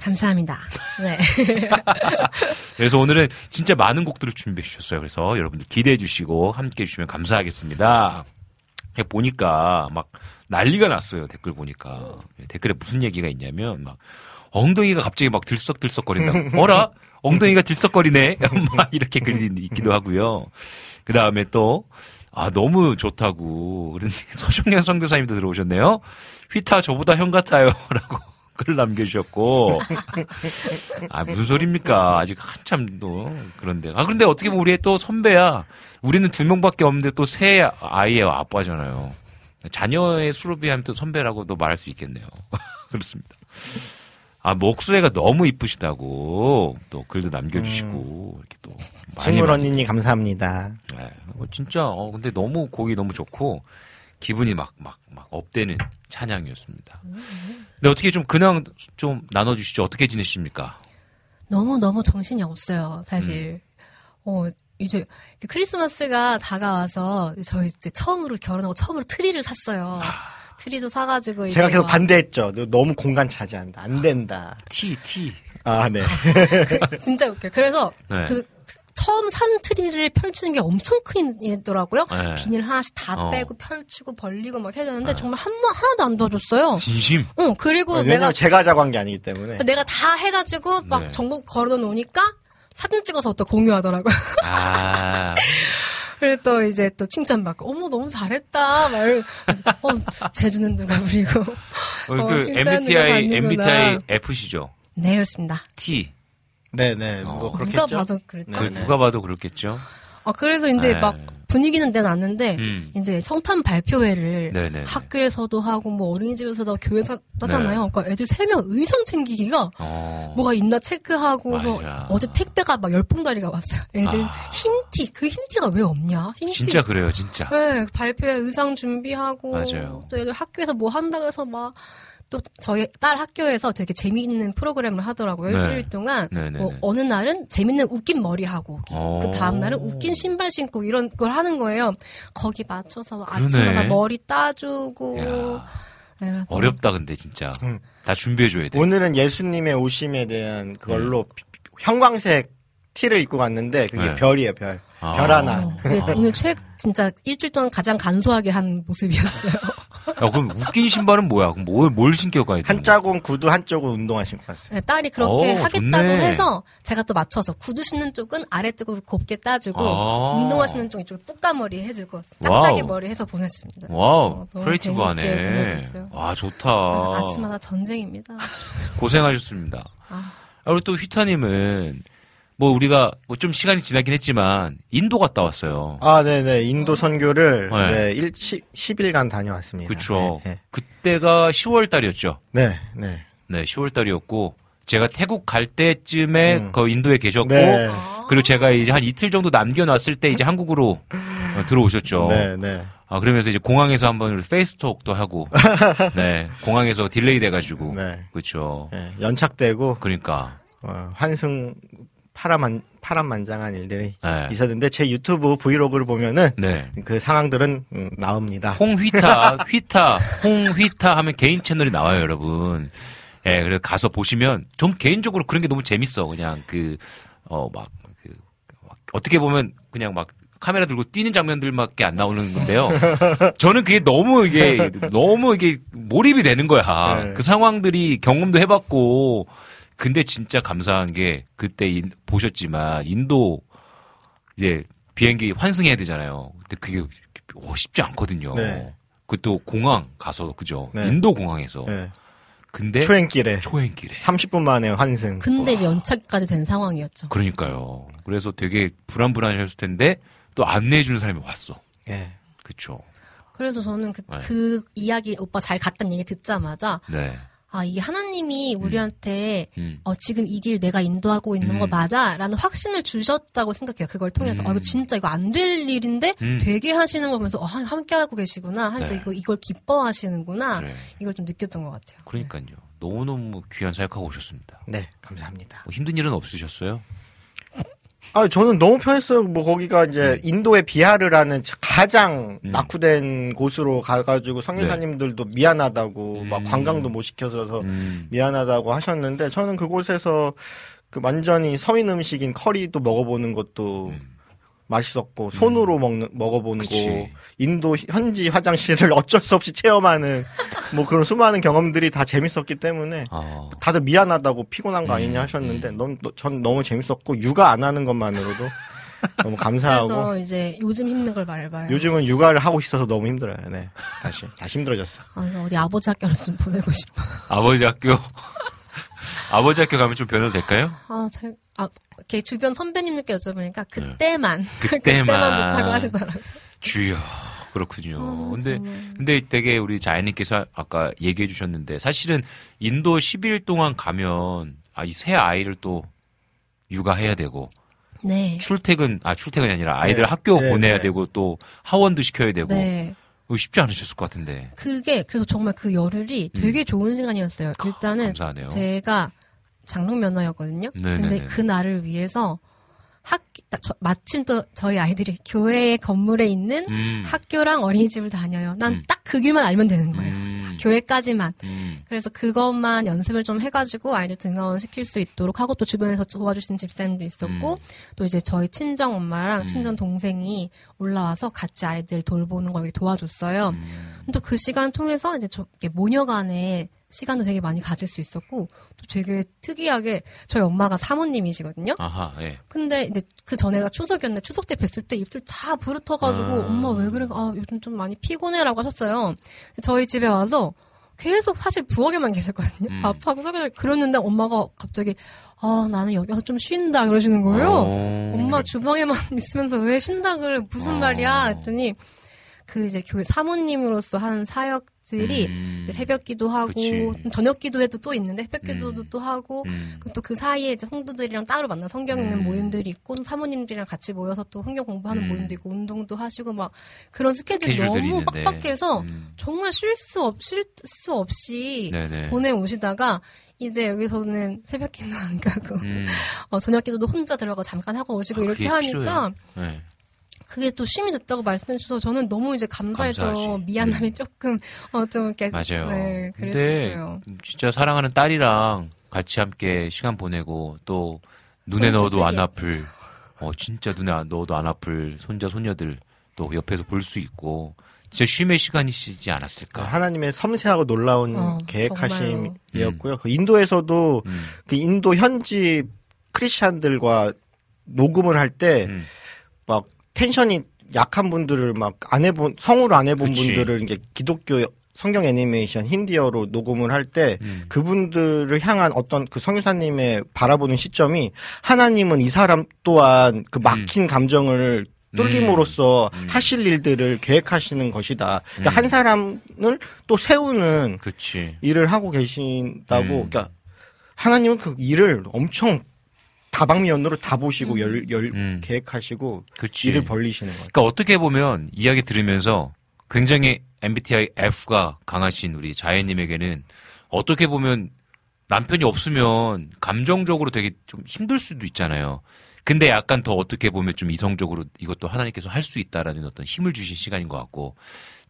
감사합니다. 네. 그래서 오늘은 진짜 많은 곡들을 준비해 주셨어요. 그래서 여러분들 기대해 주시고 함께 해 주시면 감사하겠습니다. 보니까 막 난리가 났어요. 댓글 보니까. 댓글에 무슨 얘기가 있냐면 막 엉덩이가 갑자기 막 들썩들썩거린다고. 어라? 엉덩이가 들썩거리네? 막 이렇게 글이 있기도 하고요. 그 다음에 또, 아, 너무 좋다고. 그런데 서정현 선교사님도 들어오셨네요. 휘타 저보다 형 같아요. 라고 글 남겨주셨고. 아, 무슨 소리입니까? 아직 한참 또, 그런데. 아, 그런데 어떻게 보면 우리의 또 선배야. 우리는 두 명밖에 없는데 또 세 아이의 아빠잖아요. 자녀의 수로 비 하면 또 선배라고도 말할 수 있겠네요. 그렇습니다. 아, 목소리가 너무 이쁘시다고 또 글도 남겨주시고, 이렇게 또. 많이 식물 언니님 감사합니다. 네. 어, 진짜, 어, 근데 너무 곡이 너무 좋고, 기분이 막, 막, 막 up되는 찬양이었습니다. 근데 어떻게 좀 근황 좀 나눠주시죠. 어떻게 지내십니까? 너무 너무 정신이 없어요. 사실. 어 이제 크리스마스가 다가와서 저희 이제 처음으로 결혼하고 처음으로 트리를 샀어요. 트리도 사가지고 제가 계속 막 반대했죠. 너 너무 공간 차지한다. 안 된다. T, T. 아, 네. 진짜 웃겨. 그래서 네. 그 처음 산 트리를 펼치는 게 엄청 크더라고요. 네. 비닐 하나씩 다 어. 빼고 펼치고 벌리고 막 해야 되는데 정말 한 번 하나도 안 도와줬어요. 진심? 응 그리고 왜냐면 내가 제가 자고 한 게 아니기 때문에. 내가 다 해가지고 막 네. 전국 걸어 놓으니까 사진 찍어서 또 공유하더라고요. 아, 그리고 또 이제 또 칭찬받고 어머 너무 잘했다 말 어, 제주는 누가 부리고 어, 어, 그 누가 MBTI, 받는구나. MBTI F시죠? 네 그렇습니다. T. 네네. 어. 뭐 그렇겠죠. 누가 봐도 그랬죠. 그 누가 봐도 그렇겠죠? 아 그래서 이제 네. 막 분위기는 내놨는데 음. 이제 성탄 발표회를 네네. 학교에서도 하고 뭐 어린이집에서도 교회에서 하잖아요. 네. 그러니까 애들 세 명 의상 챙기기가 어. 뭐가 있나 체크하고 뭐. 어제 택배가 막 열봉다리가 왔어요. 애들 아. 흰티 그 흰티가 왜 없냐? 흰티 진짜 그래요, 진짜. 네, 발표회 의상 준비하고 맞아요. 또 애들 학교에서 뭐 한다 그래서 막 또 저희 딸 학교에서 되게 재미있는 프로그램을 하더라고요. 네. 일주일 동안 네네네. 뭐 어느 날은 재밌는 웃긴 머리 하고 어. 그 다음 날은 웃긴 신발 신고 이런 걸 하는 거예요. 거기 맞춰서 뭐. 아침마다 머리 따주고 야, 네, 어렵다, 근데 진짜. 음. 다 준비해 줘야 돼. 오늘은 예수님의 오심에 대한 그걸로 형광색 티를 입고 갔는데 그게 네. 별이에요, 별. 아. 별 하나. 오늘 최 진짜 일주일 동안 가장 간소하게 한 모습이었어요. 야, 그럼 웃긴 신발은 뭐야? 그럼 뭘, 뭘 신겨 가야 돼? 한 짝은 구두, 한 쪽은 운동화 신고 갔어요. 네, 딸이 그렇게 오, 하겠다고 좋네. 해서 제가 또 맞춰서 구두 신는 쪽은 아래쪽으로 곱게 따주고 아. 운동화 신는 쪽 이쪽 뿌까머리 해주고 짝짝이 wow. 머리 해서 보냈습니다. wow, 어, 너무 creative 하네. 재밌게 보내고 있어요. 와, 좋다. 아침마다 전쟁입니다. 고생하셨습니다. 아. 아, 우리 또 휘타님은, 뭐, 우리가, 뭐 좀 시간이 지나긴 했지만, 인도 갔다 왔어요. 아, 네네. 인도 선교를 네. 네. 일, 10, 10 일간 다녀왔습니다. 그쵸. 네, 그때가 10월 달이었죠. 네. 네. 네, 10월 달이었고, 제가 태국 갈 때쯤에 음. 그 인도에 계셨고, 네. 그리고 제가 이제 한 이틀 정도 남겨놨을 때 이제 한국으로 어, 들어오셨죠. 네, 네. 아, 그러면서 이제 공항에서 한번 페이스톡도 하고, 네, 공항에서 delay 돼가지고, 네. 그쵸. 네, 연착되고 그러니까, 어, 환승 파란만 파란만장한 일들이 네. 있었는데 제 유튜브 브이로그를 보면은 네. 그 상황들은 음, 나옵니다. 홍휘타, 휘타, 홍휘타 하면 개인 채널이 나와요, 여러분. 예, 그래서 가서 보시면, 좀 개인적으로 그런 게 너무 재밌어. 그냥 그, 어, 막, 그, 막 어떻게 보면 그냥 막 카메라 들고 뛰는 장면들밖에 안 나오는 건데요. 저는 그게 너무 이게, 너무 이게 몰입이 되는 거야. 네. 그 상황들이 경험도 해봤고, 근데 진짜 감사한 게, 그때 인- 보셨지만, 인도, 이제 비행기 환승해야 되잖아요. 근데 그게 어, 쉽지 않거든요. 네. 그또 공항 가서 그죠? 네. 인도 공항에서. 네. 근데 초행길에 초행길에. 30분 만에 환승. 근데 이제 연착까지 된 상황이었죠. 그러니까요. 그래서 되게 불안불안하셨을 텐데 또 안내해 주는 사람이 왔어. 예. 그쵸. 그래서 저는 그, 네. 그 이야기 오빠 잘 갔다는 얘기 듣자마자 네. 아 이게 하나님이 우리한테 음. 어, 지금 이 길 내가 인도하고 있는 거 음. 맞아 라는 확신을 주셨다고 생각해요. 그걸 통해서 음. 아 이거 진짜 이거 안 될 일인데 음. 되게 하시는 거 보면서 어, 하- 함께 하고 계시구나. 하면서 네. 이거 이걸 기뻐하시는구나. 그래. 이걸 좀 느꼈던 것 같아요. 그러니까요. 너무너무 귀한 사역하고 오셨습니다. 네, 감사합니다. 뭐 힘든 일은 없으셨어요? 아, 저는 너무 편했어요. 뭐 거기가 이제 인도의 비하르라는 가장 음. 낙후된 곳으로 가가지고 성교사님들도 미안하다고 막 음. 관광도 못 시켜서 음. 미안하다고 하셨는데 저는 그곳에서 그 완전히 서민 음식인 커리도 먹어보는 것도 맛있었고 손으로 먹는 먹어보는 음. 그치. 거 인도 현지 화장실을 어쩔 수 없이 체험하는 뭐 그런 수많은 경험들이 다 재밌었기 때문에 아, 다들 미안하다고 피곤한 거 아니냐 음, 하셨는데 음. 너무 전 너무 재밌었고 육아 안 하는 것만으로도 너무 감사하고 그래서 이제 요즘 힘든 걸 말해봐요. 요즘은 육아를 하고 있어서 너무 힘들어요. 네. 다시 다시 힘들어졌어. 아, 어디 아버지 학교로 좀 보내고 싶어. 아버지 학교. 아버지 학교 가면 좀 변호도 될까요? 아, 잘, 아, 이렇게 주변 선배님들께 여쭤보니까 네. 그때만 그때만. 좋다고 하시더라고요. 주여. 그렇군요. 아, 근데 정말. 근데 되게 우리 자연님께서 아까 얘기해 주셨는데 사실은 인도 10일 동안 가면 아, 이 새 아이를 또 육아해야 되고 네. 출퇴근 아 출퇴근이 아니라 아이들 네. 학교 네, 보내야 네. 되고 또 하원도 시켜야 되고 네. 쉽지 않으셨을 것 같은데 그게 그래서 정말 그 열흘이 되게 좋은 시간이었어요. 일단은 음. 감사하네요. 제가 장롱 면허였거든요. 네네네. 근데 그 날을 위해서 학 저- 마침 또 저희 아이들이 교회 건물에 있는 음. 학교랑 어린이집을 다녀요. 난 음. 딱그 길만 알면 되는 거예요. 음. 교회까지만. 음. 그래서 그것만 연습을 좀 해가지고 아이들 등하원 시킬 수 있도록 하고 또 주변에서 도와주신 집사님도 있었고 음. 또 이제 저희 친정 엄마랑 음. 친정 동생이 올라와서 같이 아이들 돌보는 걸 도와줬어요. 음. 또그 시간 통해서 이제 저 모녀간의 시간도 되게 많이 가질 수 있었고 또 되게 특이하게 저희 엄마가 사모님이시거든요. 아하 예. 근데 이제 그 전에가 추석이었는데 추석 때 뵀을 때 입술 다 부르터가지고 아. 엄마 왜 그래? 아 요즘 좀 많이 피곤해라고 하셨어요. 저희 집에 와서 계속 사실 부엌에만 계셨거든요. 음. 밥하고 설거지 그랬는데 엄마가 갑자기 아 나는 여기 와서 좀 쉰다 그러시는 거예요. 어. 엄마 주방에만 있으면서 왜 쉰다 그래 무슨 어. 말이야 했더니 그 이제 교회 사모님으로서 하는 사역 들이 음. 새벽 기도하고. 저녁 기도회도 또 있는데 새벽 기도도 음. 또 하고 음. 또그 사이에 이제 성도들이랑 따로 만나 성경 읽는 음. 모임들이 있고 사모님들이랑 같이 모여서 또 성경 공부하는 음. 모임도 있고 운동도 하시고 막 그런 스케줄이 너무 있는데. 빡빡해서 음. 정말 쉴 수 없, 쉴 수 없이 네네. 보내 오시다가 이제 여기서는 새벽 기도 안 가고 음. 어, 저녁 기도도 혼자 들어가 잠깐 하고 오시고 아, 이렇게 하니까. 네. 그게 또 쉼이 됐다고 말씀해 주셔서 저는 너무 이제 감사해서 감사하지. 미안함이 음. 조금 어 좀 이렇게 맞아요. 네, 근데 그랬어요. 진짜 사랑하는 딸이랑 같이 함께 시간 보내고 또 눈에 넣어도 안 아플 어 진짜 눈에 안- 넣어도 안 아플 손자 손녀들 또 옆에서 볼 수 있고 진짜 쉼의 시간이시지 않았을까. 하나님의 섬세하고 놀라운 어, 계획하심이었고요. 그 인도에서도 음. 그 인도 현지 크리스찬들과 녹음을 할 때막 음. 텐션이 약한 분들을 막 안 해본 성우로 안 해본 그치. 분들을 이제 기독교 성경 애니메이션 힌디어로 녹음을 할때 음. 그분들을 향한 어떤 그 성유사님의 바라보는 시점이 하나님은 이 사람 또한 그 막힌 감정을 뚫림으로써 음. 하실 일들을 계획하시는 것이다. 그러니까 음. 한 사람을 또 세우는 그치. 일을 하고 계신다고. 음. 그러니까 하나님은 그 일을 엄청 다방면으로 다 보시고 열, 열 음. 계획하시고 그치. 일을 벌리시는 거예요. 그러니까 어떻게 보면 이야기 들으면서 굉장히 MBTI F가 강하신 우리 자혜님에게는 어떻게 보면 남편이 없으면 감정적으로 되게 좀 힘들 수도 있잖아요. 근데 약간 더 어떻게 보면 좀 이성적으로 이것도 하나님께서 할 수 있다라는 어떤 힘을 주신 시간인 것 같고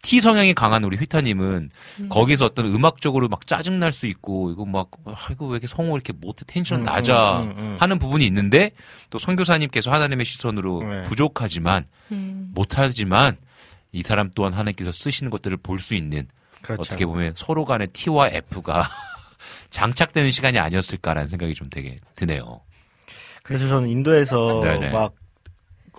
T 성향이 강한 우리 휘타님은 거기서 어떤 음악적으로 막 짜증 날 수 있고 이거 막 아, 이거 왜 이렇게 성우 이렇게 못해 텐션 음, 낮아 음, 음, 음. 하는 부분이 있는데 또 선교사님께서 하나님의 시선으로 네. 부족하지만 음. 못하지만 이 사람 또한 하나님께서 쓰시는 것들을 볼 수 있는 그렇죠. 어떻게 보면 서로 간의 T와 F가 장착되는 시간이 아니었을까라는 생각이 좀 되게 드네요. 그래서 저는 인도에서 네네. 막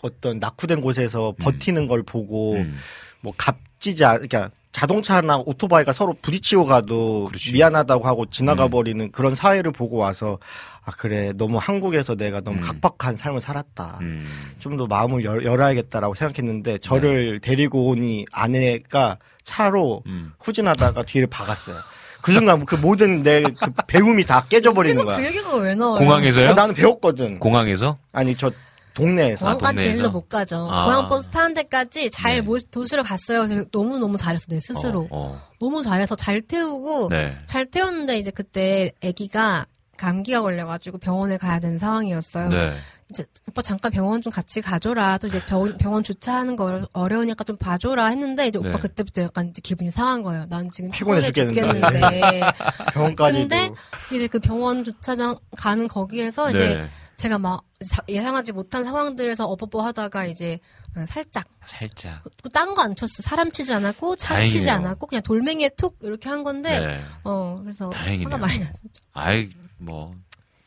어떤 낙후된 곳에서 버티는 걸 보고 음. 뭐 값지지 않, 그러니까 자동차나 오토바이가 서로 부딪히고 가도 그렇지. 미안하다고 하고 지나가 음. 버리는 그런 사회를 보고 와서 아 그래 너무 한국에서 내가 너무 음. 각박한 삶을 살았다. 음. 좀더 마음을 열, 열어야겠다라고 생각했는데 저를 데리고 오니 아내가 차로 음. 후진하다가 뒤를 박았어요. 그 순간 그 모든 내 그 배움이 다 깨져버리는 거야. 그 얘기가 왜 나와요? 공항에서요? 아, 나는 배웠거든. 공항에서? 아니 저 동네에서. 공항까지 동네에서? 일로 못 가죠. 아. 공항 버스 타는 데까지 잘 네. 모- 도시로 갔어요. 너무 너무 잘했어 내 스스로. 어, 어. 너무 잘해서 잘 태우고 네. 잘 태웠는데 이제 그때 아기가 감기가 걸려가지고 병원에 가야 되는 상황이었어요. 네. 이제 오빠 잠깐 병원 좀 같이 가줘라. 또 이제 병원, 병원 주차하는 거 어려- 어려우니까 좀 봐줘라 했는데 이제 오빠 네. 그때부터 약간 이제 기분이 상한 거예요. 난 지금 피곤해 피곤해 죽겠는데. 죽겠는데. 병원까지도. 근데 이제 그 병원 주차장 가는 거기에서 이제 네. 제가 막 사- 예상하지 못한 상황들에서 어버버 하다가 이제 어, 살짝 살짝. 딴 거 안 쳤어. 사람 치지 않았고 차 다행이네요. 치지 않았고 그냥 돌멩이에 툭 이렇게 한 건데 네. 어 그래서 다행이네요. 화가 많이 났었죠. 아이, 뭐,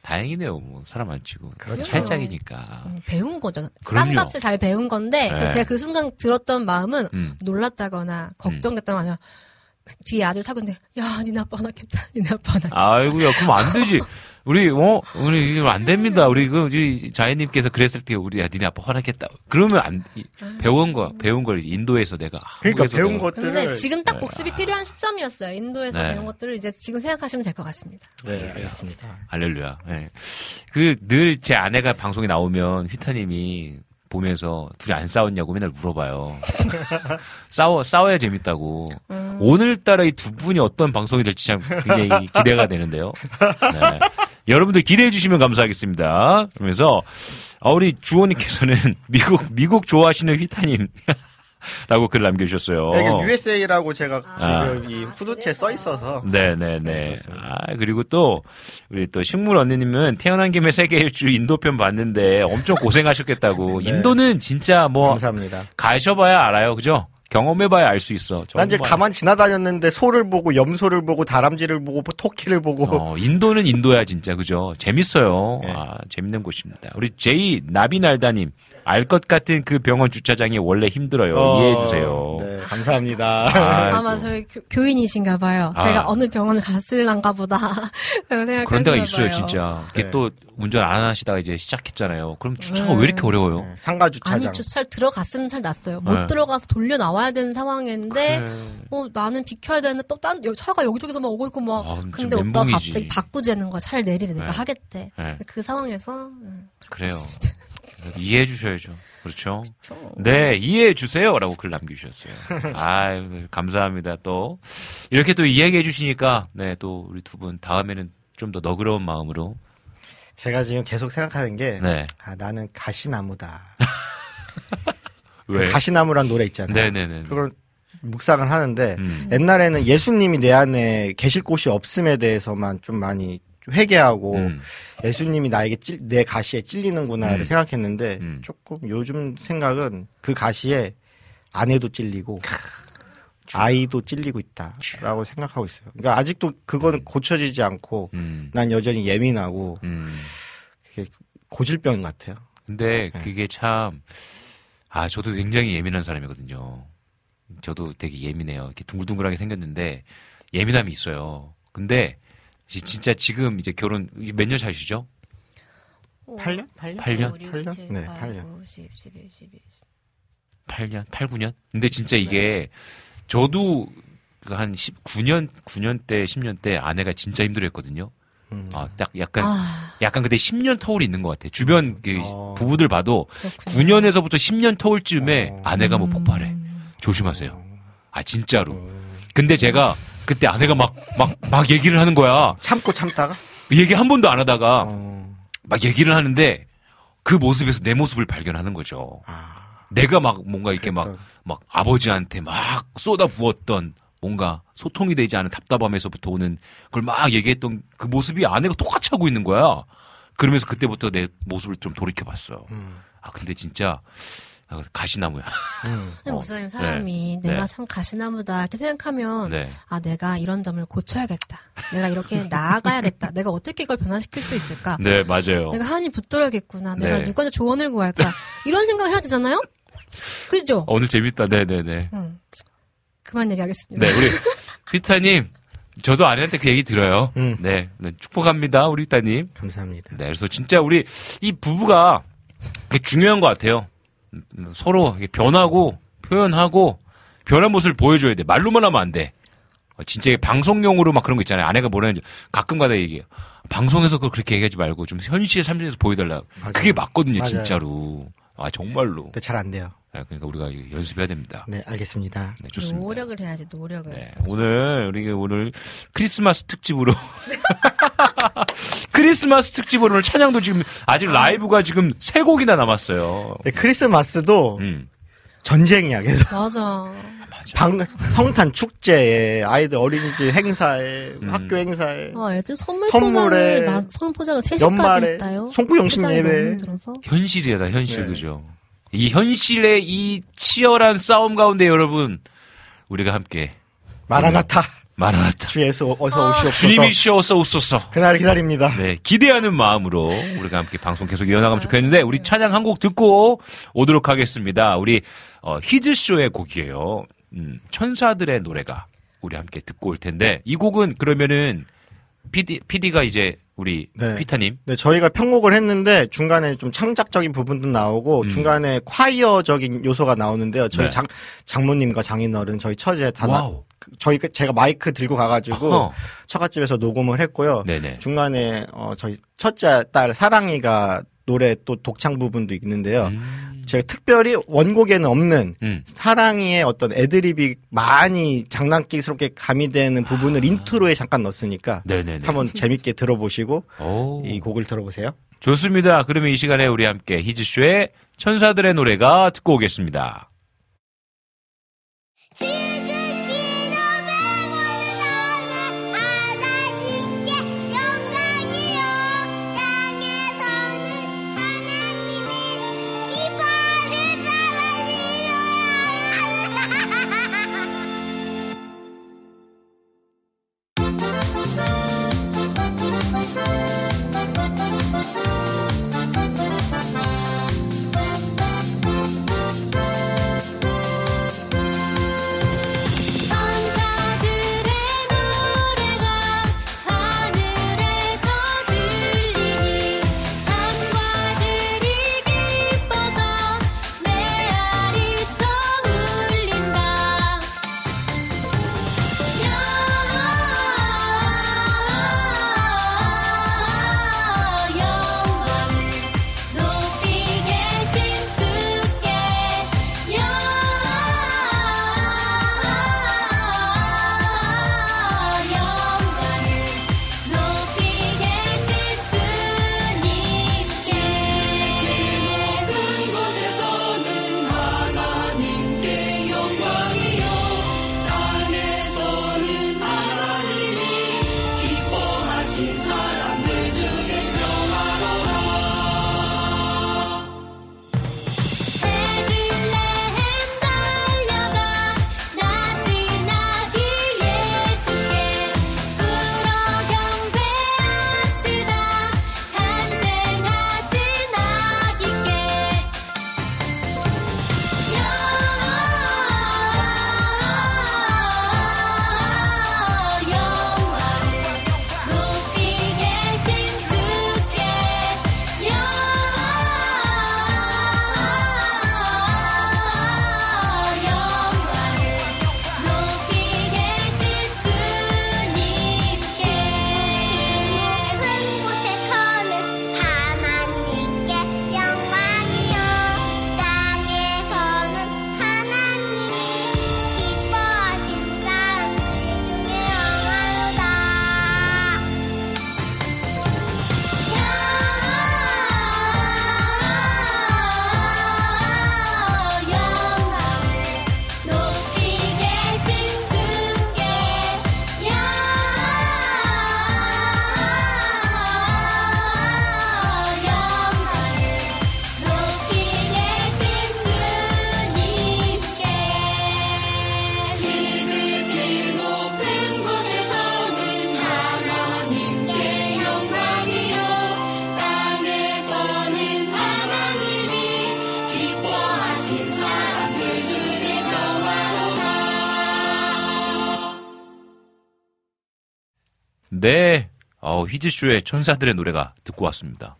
다행이네요. 뭐, 사람 안 치고. 그렇죠. 살짝이니까. 음, 배운 거죠. 싼 값에 잘 배운 건데 네. 제가 그 순간 들었던 마음은 음. 놀랐다거나 걱정됐다거나 아니라 뒤에 아들 타고 있는데 야 니네 아빠 화났겠다. 니네 아빠 화났겠다. 아이고야, 그럼 안 되지. 우리, 어, 우리, 이거 안 됩니다. 우리, 그, 우리 자연님께서 그랬을 때, 우리, 야, 니네 아빠 화나겠다. 그러면 안, 이- 배운 거, 배운 걸 인도에서 내가. 그러니까 한국에서 배운 내가- 것들을. 근데 지금 딱 네. 복습이 필요한 시점이었어요. 인도에서 네. 배운 것들을 이제 지금 생각하시면 될 것 같습니다. 네, 알겠습니다. 할렐루야. 예. 그, 늘 제 아내가 방송에 나오면 휘타님이 보면서 둘이 안 싸웠냐고 맨날 물어봐요. 싸워, 싸워야 재밌다고. 음. 오늘따라 이 두 분이 어떤 방송이 될지 참 굉장히 기대가 되는데요. 네. 여러분들 기대해 주시면 감사하겠습니다. 그러면서, 아, 우리 주호님께서는 미국, 미국 좋아하시는 휘타님. 라고 글 남겨주셨어요. 네, 이게 USA라고 제가 아. 지금 이 후드티에 써 있어서. 네네네. 아, 그리고 또, 우리 또 식물 언니님은 태어난 김에 세계 일주 인도편 봤는데 엄청 고생하셨겠다고. 네. 인도는 진짜 뭐, 감사합니다. 가셔봐야 알아요. 그죠? 경험해봐야 알 수 있어. 난 이제. 가만 지나다녔는데 소를 보고 염소를 보고 다람쥐를 보고 토끼를 보고 어, 인도는 인도야, 진짜. 그죠? 재밌어요. 네. 아, 재밌는 곳입니다. 우리 제이 나비날다님. 알 것 같은 그 병원 주차장이 원래 힘들어요. 어, 이해해 주세요. 네, 감사합니다. 아이고. 아마 저희 교, 인이신가 봐요. 아. 제가 어느 병원을 갔을란가 보다. 그런 데가 있어요, 봐요. 진짜. 이게 네. 또 운전 안 하시다가 이제 시작했잖아요. 그럼 주차가 네. 왜 이렇게 어려워요? 네, 상가 주차장. 아니 주차를 들어갔으면 잘 났어요. 못 네. 들어가서 돌려 나와야 되는 상황인데 그래. 어 나는 비켜야 되는데 또 딴 차가 여기저기서 막 오고 있고 막 아, 좀 근데 오빠가 멘붕이지. 갑자기 바꾸자는 거야. 차를 내리래 내가 네. 하겠대. 네. 그 상황에서 음, 그래요. 이해해 주셔야죠. 그렇죠. 좀 네, 이해해 주세요라고 글 남기셨어요. 아유, 감사합니다. 또 이렇게 또 이야기해 주시니까 네, 또 우리 두 분 다음에는 좀 더 너그러운 마음으로 제가 지금 계속 생각하는 게 네. 아, 나는 가시나무다. 왜? 가시나무란 노래 있잖아요. 네, 네, 네. 그걸 묵상을 하는데 음. 옛날에는 예수님이 내 안에 계실 곳이 없음에 대해서만 좀 많이 회개하고 음. 예수님이 나에게 찔, 내 가시에 찔리는구나를 음. 생각했는데 음. 조금 요즘 생각은 그 가시에 아내도 찔리고 아이도 찔리고 있다라고 생각하고 있어요. 그러니까 아직도 그거는 고쳐지지 않고 음. 난 여전히 예민하고 음. 그게 고질병 같아요. 근데 네. 그게 참, 아, 저도 굉장히 예민한 사람이거든요. 저도 되게 예민해요. 이렇게 둥글둥글하게 생겼는데, 예민함이 있어요. 근데, 지- 진짜 지금 이제 결혼, 몇 년 차시죠? 8년? 8년? 8년? 8년? 네, 8년. 10, 11, 12. 8년? 8, 9년? 근데 진짜 이게, 저도 그한 19년, 9년 때, 10년 때 아내가 진짜 힘들어 했거든요. 음. 아, 딱 약간, 아, 약간 그때 10년 터울이 있는 것 같아. 주변 그 어. 부부들 봐도 그렇군요. 9년에서부터 10년 터울쯤에 어. 아내가 뭐 폭발해. 음. 조심하세요. 아, 진짜로. 음. 근데 제가 그때 아내가 막, 막, 막 얘기를 하는 거야. 참고 참다가 얘기 한 번도 안 하다가 어. 막 얘기를 하는데 그 모습에서 내 모습을 발견하는 거죠. 아, 내가 막 뭔가 이렇게 막, 그랬던. 막 아버지한테 막 쏟아 부었던 뭔가 소통이 되지 않은 답답함에서부터 오는 그걸 막 얘기했던 그 모습이 아내가 똑같이 하고 있는 거야. 그러면서 그때부터 내 모습을 좀 돌이켜 봤어. 음. 아, 근데 진짜 아, 가시나무야. 음. 어, 목사님 사람이 네. 내가 네. 참 가시나무다 이렇게 생각하면 네. 아 내가 이런 점을 고쳐야겠다. 내가 이렇게 나아가야겠다. 내가 어떻게 이걸 변화시킬 수 있을까? 네, 맞아요. 내가 하나님 붙들어야겠구나. 내가 네. 누구한테 조언을 구할까? 이런 생각 해야 되잖아요. 그죠? 어, 오늘 재밌다. 네네네. 응. 그만 얘기하겠습니다. 네, 우리 피타님, 저도 아내한테 그 얘기 들어요. 음. 네, 네, 축복합니다, 우리 피타님. 감사합니다. 네, 그래서 진짜 우리 이 부부가 되게 중요한 것 같아요. 음, 서로 변하고 표현하고 변한 모습을 보여줘야 돼. 말로만 하면 안 돼. 어, 진짜 방송용으로 막 그런 거 있잖아요. 아내가 뭐라는지 가끔가다 얘기해요. 방송에서 그걸 그렇게 얘기하지 말고 좀 현실의 삶에서 보여달라. 맞아요. 그게 맞거든요, 맞아요. 진짜로. 아 정말로. 근데 잘 안 돼요. 네, 그러니까 우리가 연습해야 됩니다. 네, 알겠습니다. 네, 좋습니다. 노력을 해야지 노력을. 네, 오늘 우리 오늘 크리스마스 특집으로 크리스마스 특집으로 오늘 찬양도 지금 아직 라이브가 지금 세 곡이나 남았어요. 네, 크리스마스도 음. 전쟁이야, 계속. 맞아. 방, 성탄 축제에, 아이들 어린이집 행사에, 음. 학교 행사에, 아, 애들 선물 선물에 포장을 나 선물 포장을 3시까지 연말에 했다요. 송구영신 예배. 현실이다, 현실 네. 그죠? 이 현실의 이 치열한 싸움 가운데 여러분 우리가 함께 마라나타. 마라나타 주 예수 어서 오시옵소서. 주님이 쉬어서 웃소서. 그날 기다립니다. 네, 기대하는 마음으로 우리가 함께 방송 계속 이어나가면 좋겠는데 우리 찬양 한 곡 듣고 오도록 하겠습니다. 우리 어, 히즈쇼의 곡이에요. 음, 천사들의 노래가 우리 함께 듣고 올 텐데 이 곡은 그러면은 PD PD가 이제 우리 네. 피타님 네, 저희가 편곡을 했는데 중간에 좀 창작적인 부분도 나오고 음. 중간에 콰이어적인 요소가 나오는데요. 저희 네. 장 장모님과 장인어른 저희 처제 다 나, wow. 저희 그- 제가 마이크 들고 가가지고 어허. 처갓집에서 녹음을 했고요. 네네. 중간에 어 저희 첫째 딸 사랑이가 노래 또 독창 부분도 있는데요. 음. 제가 특별히 원곡에는 없는 음. 사랑이의 어떤 애드립이 많이 장난기스럽게 가미되는 부분을 intro에 잠깐 넣었으니까 아. 네네네. 한번 재밌게 들어보시고 오. 이 곡을 들어보세요. 좋습니다. 그러면 이 시간에 우리 함께 히즈쇼의 천사들의 노래가 듣고 오겠습니다. 어, 히즈쇼의 천사들의 노래가 듣고 왔습니다.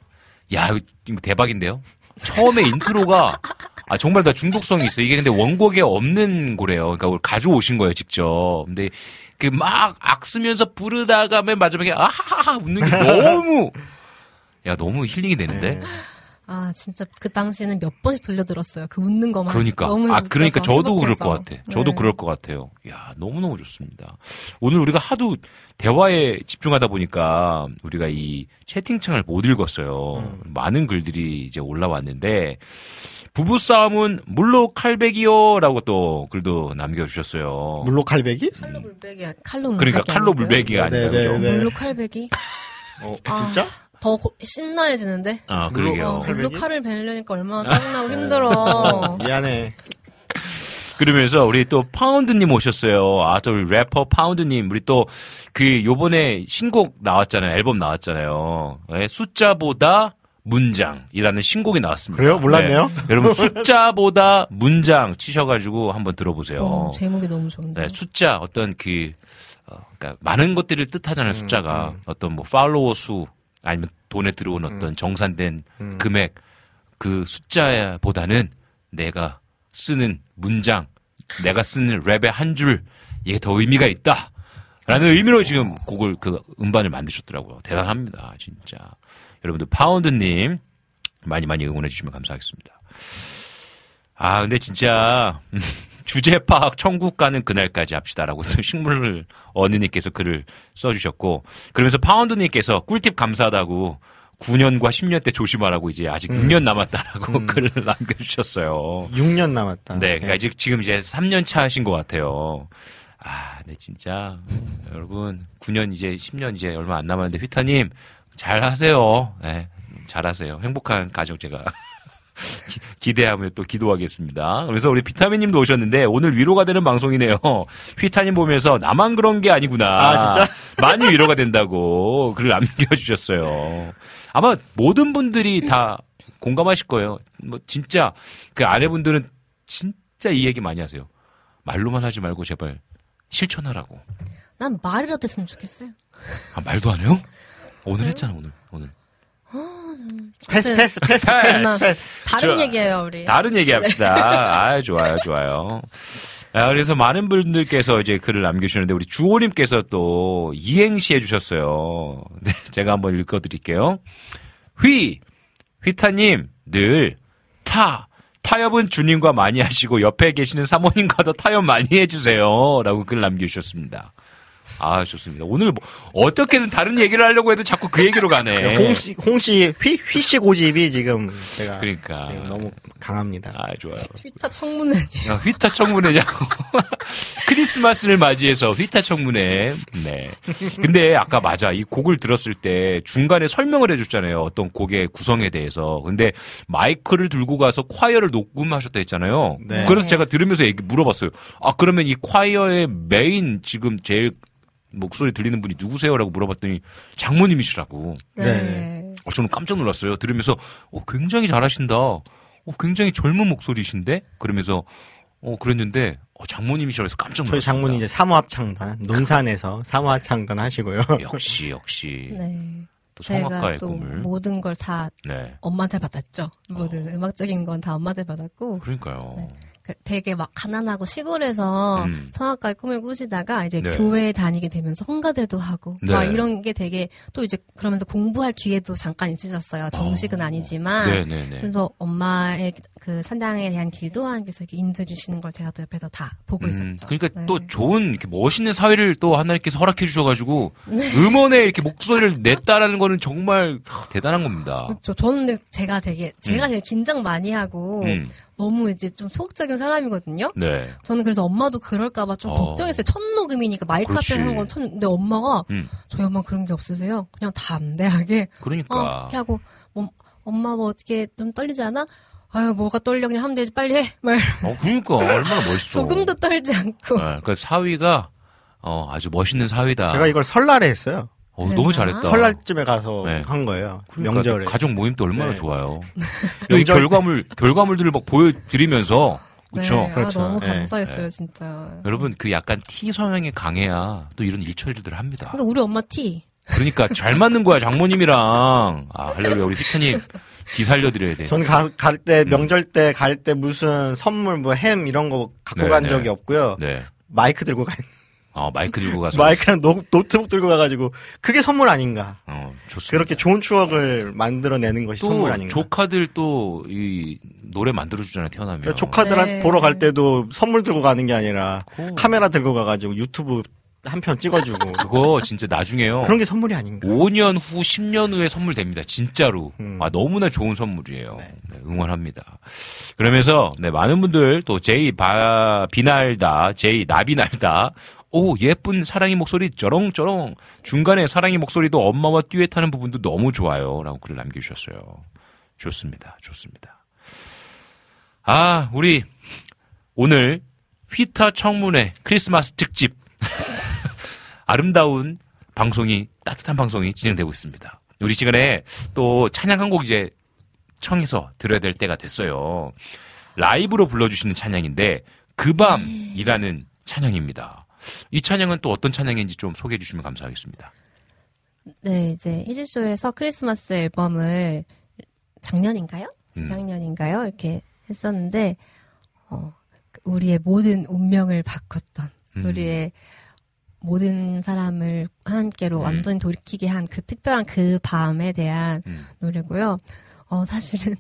야, 이거, 대박인데요? 처음에 intro가, 아, 정말 다 중독성이 있어요. 이게 근데 원곡에 없는 거래요. 그러니까 가져오신 거예요, 직접. 근데 그 막 악 쓰면서 부르다가 맨 마지막에 아하하 웃는 게 너무 야 너무 힐링이 되는데. 네. 아 진짜 그 당시에는 몇 번씩 돌려들었어요. 그 웃는 것만. 그러니까 너무 아 그러니까 저도 그럴 것 행복해서. 같아. 저도 네. 그럴 것 같아요. 야 너무 너무 좋습니다. 오늘 우리가 하도 대화에 집중하다 보니까 우리가 이 채팅창을 못 읽었어요. 음. 많은 글들이 이제 올라왔는데 부부 싸움은 물로 칼백이요라고 또 글도 남겨주셨어요. 물로 칼배기? 칼로 물배기 칼로 물배기 그러니까 칼로? 물배기가 네, 아니라 네, 그죠? 네. 물로 칼배기. 어, 아, 진짜? 더 고- 신나해지는데. 아 물로- 그러게요. 어, 물로 칼배기? 칼을 베려니까 얼마나 짜증나고 힘들어. 미안해. 그러면서 우리 또 파운드님 오셨어요. 아, 또 우리 래퍼 파운드님. 우리 또 그 요번에 신곡 나왔잖아요. 앨범 나왔잖아요. 네, 숫자보다 문장이라는 신곡이 나왔습니다. 그래요? 몰랐네요. 네. 여러분 숫자보다 문장 치셔가지고 한번 들어보세요. 어, 제목이 너무 좋은데. 네, 숫자 어떤 그 어, 그러니까 많은 것들을 뜻하잖아요. 음, 숫자가 음. 어떤 뭐 팔로워 수 아니면 돈에 들어온 어떤 정산된 음. 금액 그 숫자보다는 내가 쓰는 문장, 내가 쓰는 랩의 한 줄 이게 더 의미가 있다. 라는 의미로 지금 곡을 그 음반을 만드셨더라고요. 대단합니다, 진짜. 여러분들 파운드 님 많이 많이 응원해 주시면 감사하겠습니다. 아, 근데 진짜 주제 파악 천국 가는 그날까지 합시다라고 식물을 어느님께서 글을 써주셨고 그러면서 파운드님께서 꿀팁 감사하다고 9년과 10년 때 조심하라고 이제 아직 6년 남았다라고 음. 글을 남겨주셨어요. 6년 남았다. 네, 그러니까 아직 지금 이제 3년 차신 것 같아요. 아, 네, 진짜. 여러분, 9년 이제 10년 이제 얼마 안 남았는데, 휘타님, 잘 하세요. 네, 잘 하세요. 행복한 가정 제가 기- 기대하며 또 기도하겠습니다. 그래서 우리 비타민 님도 오셨는데, 오늘 위로가 되는 방송이네요. 휘타님 보면서 나만 그런 게 아니구나. 아, 진짜? 많이 위로가 된다고 글을 남겨주셨어요. 아마 모든 분들이 다 공감하실 거예요. 뭐, 진짜, 그 아내분들은 진짜 이 얘기 많이 하세요. 말로만 하지 말고 제발 실천하라고. 난 말이라도 했으면 좋겠어요. 아, 말도 안 해요? 오늘 했잖아, 오늘. 오늘. 패스, 패스, 패스, 패스. 패스, 패스. 다른 저- 얘기예요, 우리. 다른 얘기 합시다. 아, 좋아요, 좋아요. 아, 그래서 많은 분들께서 이제 글을 남겨주시는데, 우리 주호님께서 또 이행시 해주셨어요. 네, 제가 한번 읽어드릴게요. 휘! 휘타님, 늘, 타! 타협은 주님과 많이 하시고, 옆에 계시는 사모님과도 타협 많이 해주세요. 라고 글 남겨주셨습니다. 아, 좋습니다. 오늘 뭐, 어떻게든 다른 얘기를 하려고 해도 자꾸 그 얘기로 가네. 홍씨, 홍씨, 휘, 휘씨 고집이 지금 제가 그러니까. 지금 너무 강합니다. 아, 좋아요. 휘타 청문회. 야, 휘타 청문회냐고. 크리스마스를 맞이해서 휘타 청문회. 네. 근데 아까 맞아. 이 곡을 들었을 때 중간에 설명을 해줬잖아요. 어떤 곡의 구성에 대해서. 근데 마이크를 들고 가서 콰이어를 녹음하셨다 했잖아요. 네. 그래서 제가 들으면서 얘기 물어봤어요. 아, 그러면 이 콰이어의 메인 지금 제일 목소리 들리는 분이 누구세요? 라고 물어봤더니 장모님이시라고. 네. 어, 저는 깜짝 놀랐어요. 들으면서 어, 굉장히 잘하신다. 어, 굉장히 젊은 목소리신데? 그러면서 어, 그랬는데 어, 장모님이시라고 해서 깜짝 놀랐어요. 저희 장모님 이제 사모합창단, 논산에서 사모합창단 하시고요. 역시 역시 네. 또 제가 성악가의 또 꿈을. 모든 걸다 네. 엄마한테 받았죠. 모든 음악적인 건 다 엄마한테 받았고 그러니까요. 네. 그 되게 막 가난하고 시골에서 음. 성악가의 꿈을 꾸시다가 이제 네. 교회에 다니게 되면서 홍가대도 하고 네. 막 이런 게 되게 또 이제 그러면서 공부할 기회도 잠깐 있으셨어요. 정식은 어. 아니지만 네네네. 그래서 엄마의 그 산당에 대한 길도 하나님께서 이렇게 인도해 주시는 걸 제가 또 옆에서 다 보고 음, 있었죠. 그러니까 네. 또 좋은 이렇게 멋있는 사회를 또 하나님께서 허락해 주셔가지고 네. 음원에 이렇게 목소리를 냈다라는 거는 정말 하, 대단한 겁니다. 그렇죠. 저는 제가 되게 제가 음. 되게 긴장 많이 하고 음, 너무 이제 좀 소극적인 사람이거든요. 네. 저는 그래서 엄마도 그럴까봐 좀 어. 걱정했어요. 첫 녹음이니까 마이크. 앞에 하는 건 첫. 근데 엄마가 음, 저희 엄마 그런 게 없으세요. 그냥 담대하게 어 그러니까. 이렇게 하고 뭐, 엄마 뭐 어떻게 좀 떨리지 않아? 아유 뭐가 떨려 그냥 하면 되지 빨리 해. 말 어, 그러니까 얼마나 멋있어. 조금도 떨지 않고. 네, 그 사위가 어, 아주 멋있는 사위다. 제가 이걸 설날에 했어요. 어, 너무? 잘했다. 설날쯤에 가서 네. 한 거예요. 그러니까 명절에. 가족 모임도 얼마나 네. 좋아요. 여기 명절 결과물 결과물들을 막 보여드리면서 그렇죠. 네, 그렇죠. 아, 너무 네. 감사했어요 네. 진짜. 여러분 그 약간 T 성향이 강해야 또 이런 일처리들을 합니다. 그러니까 우리 엄마 T. 그러니까 잘 맞는 거야 장모님이랑. 아 할렐루야 우리 휘타님 기 살려드려야 돼. 저는 갈때 음. 명절 때 갈 때 무슨 선물 뭐 햄 이런 거 갖고 네, 간 네. 적이 없고요. 네. 마이크 들고 간 어, 마이크 들고 가서. 마이크랑 노, 노트북 들고 가가지고 그게 선물 아닌가. 어, 좋습니다. 그렇게 좋은 추억을 만들어내는 것이 선물 또 아닌가. 조카들 또 이 노래 만들어주잖아요 태어나면. 그러니까 조카들한테 네. 보러 갈 때도 선물 들고 가는 게 아니라 오. 카메라 들고 가가지고 유튜브 한 편 찍어주고 그거 진짜 나중에요. 그런 게 선물이 아닌가. 5년 후, 10년 후에 선물 됩니다. 진짜로. 음. 아, 너무나 좋은 선물이에요. 네, 응원합니다. 그러면서, 네, 많은 분들 또 제이 바, 비날다, 제이 나비날다, 오, 예쁜 사랑의 목소리 쩌렁쩌렁. 중간에 사랑의 목소리도 엄마와 듀엣하는 부분도 너무 좋아요. 라고 글을 남겨주셨어요. 좋습니다. 좋습니다. 아, 우리 오늘 휘타 청문회 크리스마스 특집 아름다운 방송이 따뜻한 방송이 진행되고 있습니다. 우리 시간에 또 찬양 한 곡 이제 청해서 들어야 될 때가 됐어요. 라이브로 불러주시는 찬양인데 그 밤이라는 찬양입니다. 이 찬양은 또 어떤 찬양인지 좀 소개해 주시면 감사하겠습니다. 네, 이제 히즈쇼에서 크리스마스 앨범을 작년인가요? 음. 작년인가요? 이렇게 했었는데, 어, 우리의 모든 운명을 바꿨던, 음. 우리의 모든 사람을 함께로 음. 완전히 돌이키게 한 그 특별한 그 밤에 대한 음. 노래고요. 어, 사실은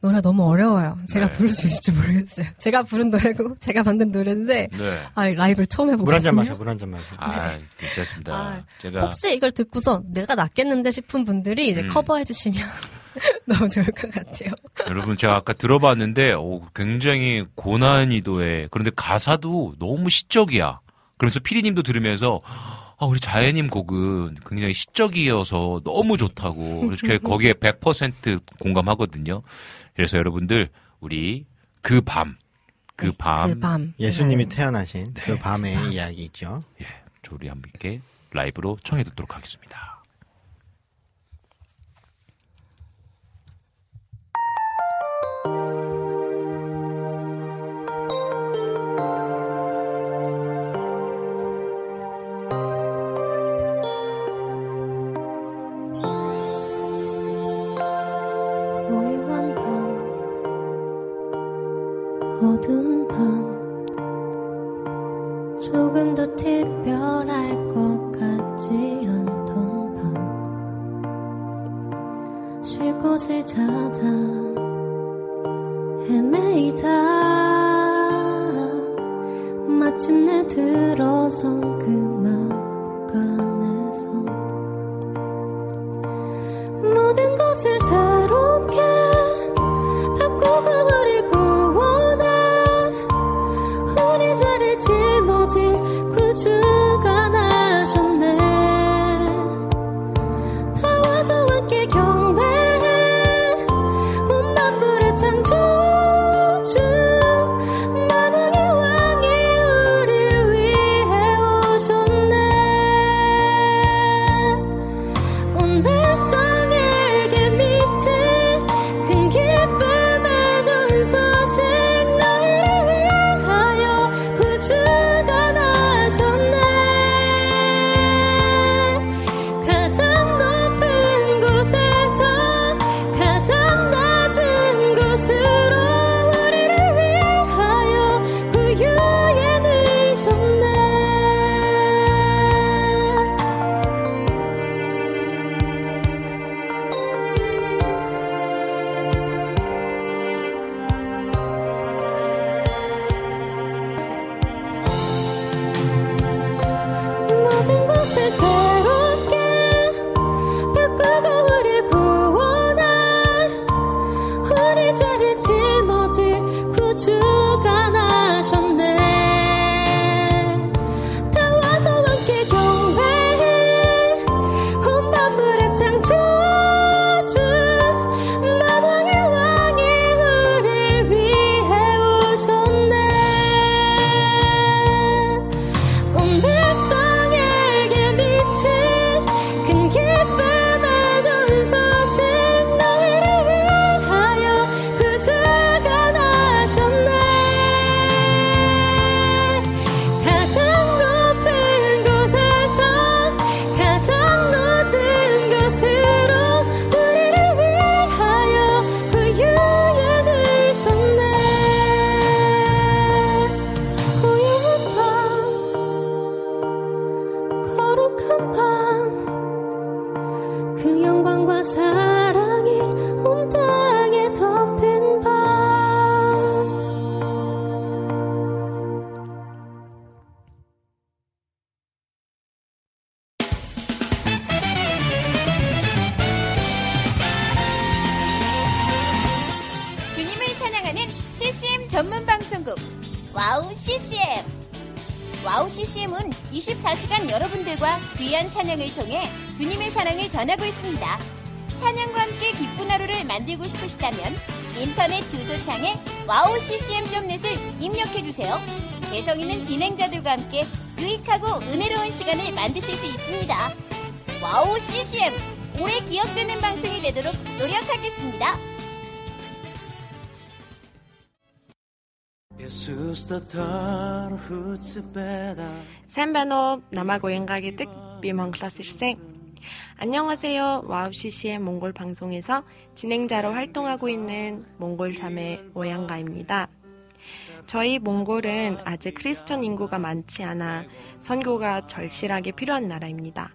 노래 너무 어려워요. 제가 네. 부를 수 있을지 모르겠어요. 제가 부른 노래고 제가 만든 노래인데 네. 아, 라이브를 처음 해보거든요. 물한 잔 마셔, 물 한 잔 마셔. 아, 괜찮습니다. 아, 제가 혹시 이걸 듣고서 내가 낫겠는데 싶은 분들이 이제 음. 커버해 주시면 너무 좋을 것 같아요. 여러분 제가 아까 들어봤는데 오, 굉장히 고난이도에 그런데 가사도 너무 시적이야. 그래서 피디님도 들으면서 아, 우리 자연님 곡은 굉장히 시적이어서 너무 좋다고 거기에 100% 공감하거든요. 그래서 여러분들 우리 그 밤, 그 밤, 그 밤. 예수님이 네. 태어나신 그 네. 밤의 이야기 있죠. 예, 우리 함께 라이브로 청해 듣도록 하겠습니다. 어두운 밤 조금 더 특별할 것 같지 않던 밤쉴 곳을 찾아 CM 오래 기억되는 방송이 되도록 노력하겠습니다. 산바노 남아고행각의 뜻비 멍클라스생 안녕하세요. 와우 CCM의 몽골 방송에서 진행자로 활동하고 있는 몽골 자매 오양가입니다. 저희 몽골은 아직 크리스천 인구가 많지 않아 선교가 절실하게 필요한 나라입니다.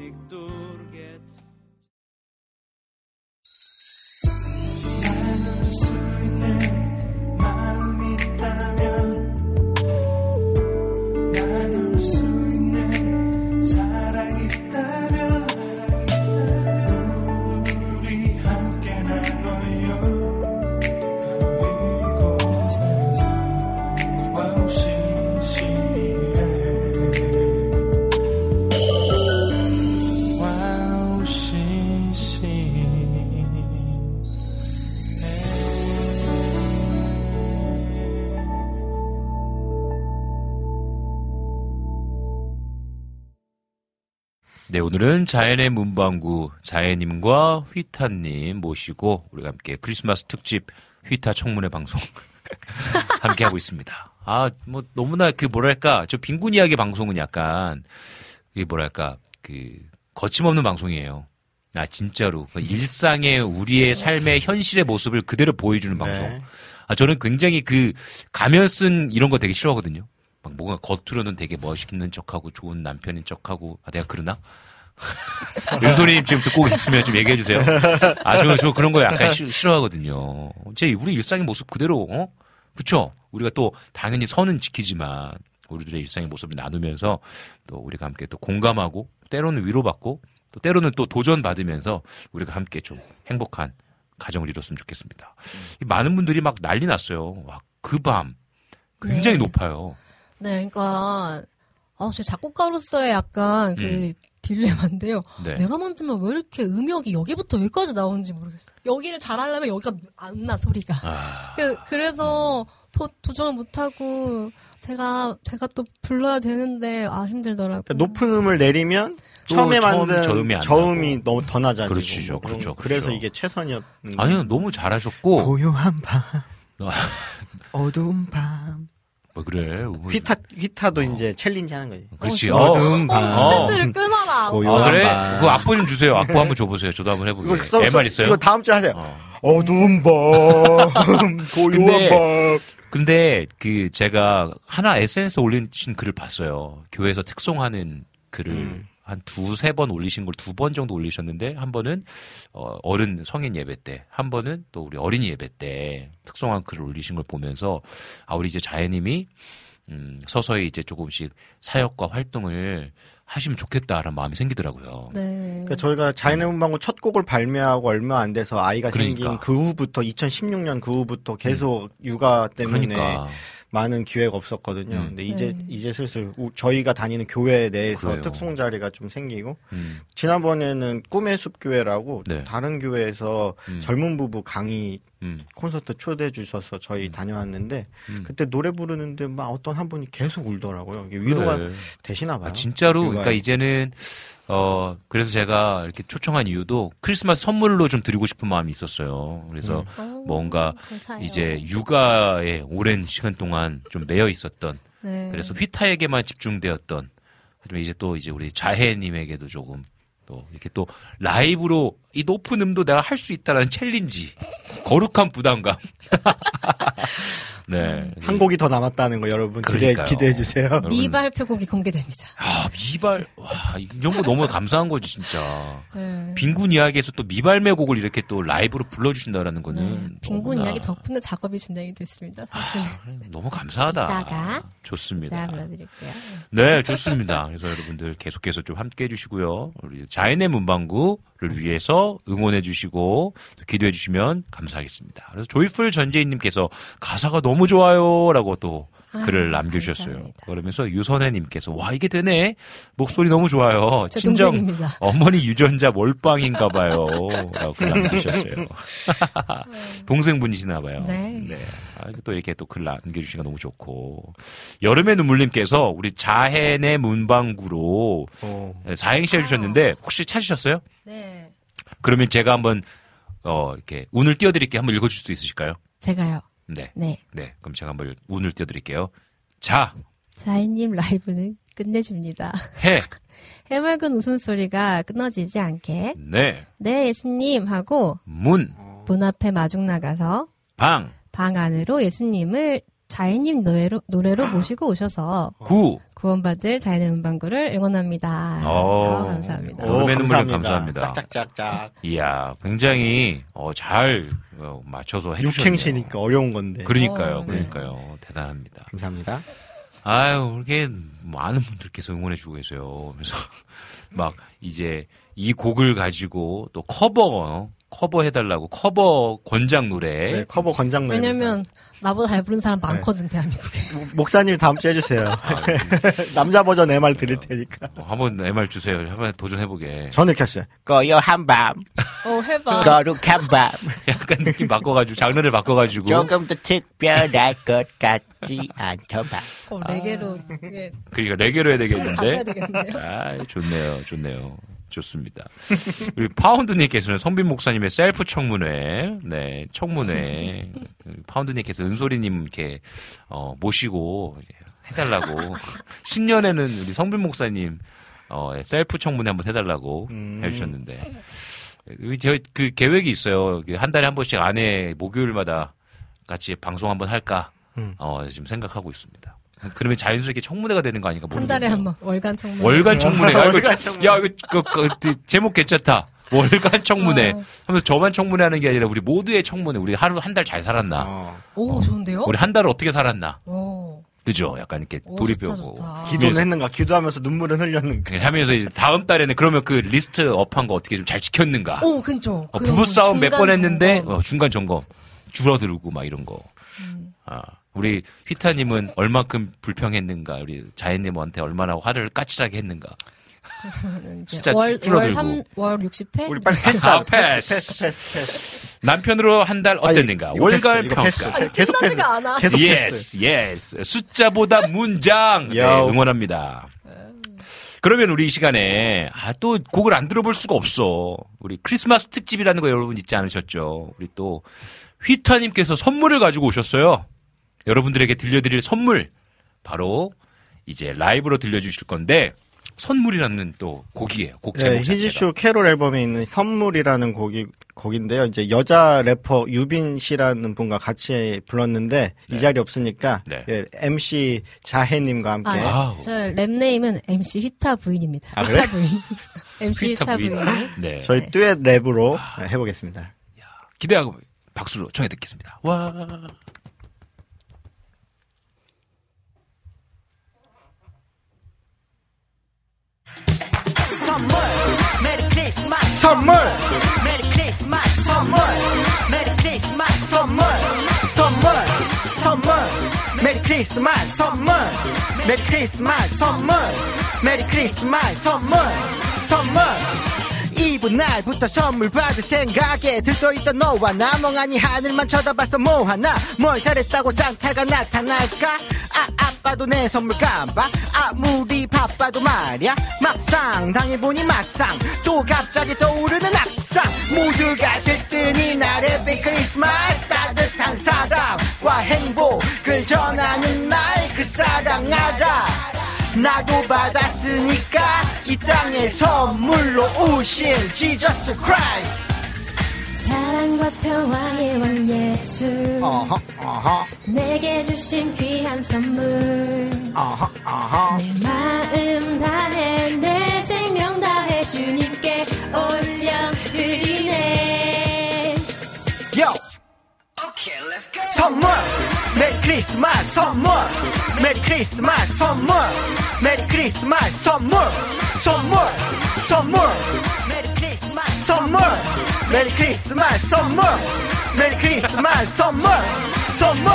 네, 오늘은 자연의 문방구 자연님과 휘타님 모시고 우리가 함께 크리스마스 특집 휘타 청문회 방송 함께 하고 있습니다. 아, 뭐 너무나 그 뭐랄까 저 빈곤 이야기 방송은 약간 이 뭐랄까 그 거침없는 방송이에요. 아 진짜로 그 일상의 우리의 삶의 현실의 모습을 그대로 보여주는 방송. 네. 아 저는 굉장히 그 가면 쓴 이런 거 되게 싫어하거든요. 막 뭔가 겉으로는 되게 멋있는 척하고 좋은 남편인 척하고 아 내가 그러나? 윤소리님 지금 듣고 있으면 좀 얘기해 주세요. 아, 저, 저 그런 거 약간 싫, 싫어하거든요. 제 우리 일상의 모습 그대로, 어? 그쵸? 우리가 또 당연히 선은 지키지만 우리들의 일상의 모습을 나누면서 또 우리가 함께 또 공감하고 때로는 위로받고 또 때로는 또 도전 받으면서 우리가 함께 좀 행복한 가정을 이뤘으면 좋겠습니다. 이 많은 분들이 막 난리 났어요. 와, 그 밤. 굉장히 네. 높아요. 네, 그러니까 아, 저 작곡가로서의 약간 그 음. 딜레마인데요. 네. 내가 만들면 왜 이렇게 음역이 여기부터 여기까지 나오는지 모르겠어요. 여기를 잘하려면 여기가 안 나 소리가. 아, 그, 그래서 도, 도전을 못하고 제가 제가 또 불러야 되는데 아 힘들더라고요. 그러니까 높은 음을 내리면 또 처음에 처음 만든 저음이 안 저음이. 너무 더 낮아지고 그렇죠, 뭐 그런- 그렇죠, 그래서 그렇죠. 이게 최선이었는 아니요, 너무 잘하셨고. 고요한 밤 아, 어두운 밤 뭐 그래. 뭐- 휘타 휘타도 이제 challenge 하는 거지 그렇지. 어, 어. 어두운 밤 어. 스타트를 끊어라. 고요한 아, 그래? 밤. 그거 악보 좀 주세요. 악보 한번 줘보세요. 저도 한번 해보게. 이거 써- 있어요? 이거 다음 주에 하세요 어. 어두운 밤 고요한 근데- 밤 근데 그 제가 하나 SNS 에 올리신 글을 봤어요. 교회에서 특송하는 글을 음. 한 두세 번 올리신 걸 두 번 정도 올리셨는데 한 번은 어, 어른 성인 예배 때, 한 번은 또 우리 어린이 예배 때 특송한 글을 올리신 걸 보면서 아 우리 이제 자연님이 음, 서서히 이제 조금씩 사역과 활동을 하시면 좋겠다라는 마음이 생기더라고요. 네. 그러니까 저희가 자연의 문방구 첫 곡을 발매하고 얼마 안 돼서 아이가 그러니까. 생긴 그 후부터 2016년 그 후부터 계속 육아 때문에 그러니까 많은 기회가 없었거든요. 음. 근데 이제 네. 이제 슬슬 우- 저희가 다니는 교회 내에서 그래요. 특송 자리가 좀 생기고 음, 지난번에는 꿈의 숲 교회라고 네. 다른 교회에서 음. 젊은 부부 강의 음, 콘서트 초대해 주셔서 저희 다녀왔는데 음. 그때 노래 부르는데 막 어떤 한 분이 계속 울더라고요. 이게 위로가 그래. 되시나 봐요. 아, 진짜로 육아에. 그러니까 이제는 어 그래서 제가 이렇게 초청한 이유도 크리스마스 선물로 좀 드리고 싶은 마음이 있었어요. 그래서 어, 뭔가 감사해요. 이제 육아에 오랜 시간 동안 좀 매여 있었던 네. 그래서 휘타에게만 집중되었던 하지만 이제 또 이제 우리 자해님에게도 조금 또 이렇게 또 라이브로 이 높은 음도 내가 할 수 있다라는 챌린지. 거룩한 부담감 네 한 곡이 더 남았다는 거 여러분 기대, 그러니까요. 기대해 주세요. 여러분, 미발 표곡이 공개됩니다. 아 미발 와 이런 거 너무 감사한 거지 진짜 네. 빈군 이야기에서 또 미발매 곡을 이렇게 또 라이브로 불러주신다라는 거는 네. 빈곤 너무나- 이야기 덕분에 작업이 진행이 됐습니다. 사실. 너무 감사하다 이따가 좋습니다 네, 불러드릴게요. 네, 좋습니다. 그래서 여러분들 계속해서 좀 함께 해주시고요. 우리 자연의 문방구를 위해서 응원해 주시고 또 기도해 주시면 감사하겠습니다. 그래서 조이풀 전재인님께서 가사가 너무 좋아요라고 또 아, 글을 남겨주셨어요. 감사합니다. 그러면서 유선혜님께서 와 이게 되네 목소리 너무 좋아요. 제 친정 동생입니다. 어머니 유전자 몰빵인가봐요라고 글 남겨주셨어요. 동생분이시나봐요. 네. 아, 또 이렇게 또 글 남겨주시니까 너무 좋고 여름의 눈물님께서 우리 자hen의 문방구로 어. 사행시 해주셨는데 혹시 찾으셨어요? 네. 그러면 제가 한번 어 이렇게 운을 띄워드릴게 한번 읽어줄 수 있으실까요? 제가요. 네, 네. 네. 그럼 제가 한번 운을 띄워드릴게요. 자, 자인님 라이브는 끝내줍니다. 해, 해맑은 웃음소리가 끊어지지 않게 네, 네 예수님 하고 문, 문 앞에 마중 나가서 방, 방 안으로 예수님을 자인님 노래로, 노래로 모시고 오셔서 구. 구원받을 자인의 음방구를 응원합니다. 어. 아, 감사합니다. 오. 여름의 눈물님 감사합니다. 짝짝짝짝. 이야, 굉장히 어, 잘 어, 맞춰서 해주셨네요. 육행시니까 어려운 건데. 그러니까요, 어, 네. 그러니까요. 대단합니다. 감사합니다. 아유, 이렇게 많은 분들께서 응원해주고 계세요. 그래서 막 이제 이 곡을 가지고 또 커버, 커버 해달라고 커버 권장 노래. 네, 커버 권장 노래. 왜냐면 나보다 잘 부르는 사람 네. 많거든 대한민국에. 목사님 다음 주에 해주세요. 아, 남자 버전 MR 드릴 테니까. 어, 한번 MR 주세요. 한번 도전해보게. 저는 이렇게 했어요. 고요한 밤, 어 해봐. 거룩한 밤, 약간 느낌 바꿔가지고, 장르를 바꿔가지고. 조금 더 특별할 것 같지 않더라. 어, 레게로 이게 그러니까 레게로 해야 되겠는데. 되겠네요. 아, 좋네요, 좋네요. 좋습니다. 우리 파운드님께서는 성빈 목사님의 셀프 청문회, 네, 청문회. 파운드님께서 은솔이님 이렇게, 어, 모시고 해달라고. 신년에는 우리 성빈 목사님, 어, 셀프 청문회 한번 해달라고 음. 해주셨는데. 우리 저, 그 계획이 있어요. 그한 달에 한 번씩 아내 목요일마다 같이 방송 한번 할까, 음. 어, 지금 생각하고 있습니다. 그러면 자연스럽게 청문회가 되는 거 아닌가 한 달에. 한 번 월간 청문. 월간 청문회. 야, 이거, 월간 청문회. 야, 이거, 그, 그, 그, 제목 괜찮다. 월간 청문회. 어. 하면서 저만 청문회 하는 게 아니라 우리 모두의 청문회. 우리 하루 한 달 잘 살았나. 어. 오 좋은데요? 우리 한 달을 어떻게 살았나. 오. 그죠? 약간 이렇게 오, 좋다. 기도는 했는가? 기도하면서 눈물은 흘렸는가? 하면서 이제 다음 달에는 그러면 그 list up한 거 어떻게 좀 잘 지켰는가. 오 그죠. 어, 부부 싸움 몇 번 했는데. 어, 중간 점검. 줄어들고 막 이런 거. 음. 아, 우리 휘타님은 얼만큼 불평했는가. 우리 자혜님한테 얼마나 화를 까칠하게 했는가. 숫자 월, 줄어들고. 월 3, 월 60회? 우리 빨리 패스. 아, 패스, 패스. 패스, 패스, 패스. 남편으로 한 달 어땠는가. 월간 패스, 이거 패스. 평가. 아니, 계속 패스. 끝나지가 않아. 계속 패스. yes, yes. 숫자보다 문장. 네. 응원합니다. 그러면 우리 이 시간에 아, 또 곡을 안 들어볼 수가 없어. 우리 크리스마스 특집이라는 거 여러분 잊지 않으셨죠? 우리 또 휘타님께서 선물을 가지고 오셨어요. 여러분들에게 들려드릴 선물 바로 이제 라이브로 들려주실 건데 선물이라는 또 곡이에요. 곡 제목 네. 히지쇼 캐롤 앨범에 있는 선물이라는 곡이 곡인데요. 이제 여자 래퍼 유빈 씨라는 분과 같이 불렀는데 이 자리 없으니까 네. 예, MC 자해님과 함께 아, wow. 저 rap name은 MC 휘타 부인입니다. 아, 그래? 휘타 부인. MC 휘타 부인. 네. 저희 듀엣 랩으로 해보겠습니다. 기대하고 박수로 청해 듣겠습니다. 와. 선물. Merry Christmas 선물. Merry Christmas 선물. Merry Christmas 선물. 선물. 선물. Merry Christmas 선물. Merry Christmas 선물. Merry Christmas 선물. 선물. 이브 날부터 선물 받을 생각에 들떠있던 너와 나 멍하니 하늘만 쳐다봤어 뭐하나? 뭘 잘했다고 산타가 나타날까? 아 아빠도 내 선물 깜빡 아무리 바빠도 말야. 막상 당해보니 막상 또 갑자기 떠오르는 악상. 모두가 들뜬 이 날의 비 크리스마스 따뜻한 사랑과 행복을 전하는 날 그 사랑 알아 나도 받았으니까 이 땅에 선물로 오신 Jesus Christ. 사랑과 평화의 왕 예수. 어허 어허. 내게 주신 귀한 선물. 어허 내 마음 다해 내 생명 다해 주님께 올려 선물 메리 크리스마스 선물 메리 크리스마스 선물 메리 크리스마스 선물 선물 선물 메리 크리스마스 선물 메리 크리스마스 선물 메리 크리스마스 선물 선물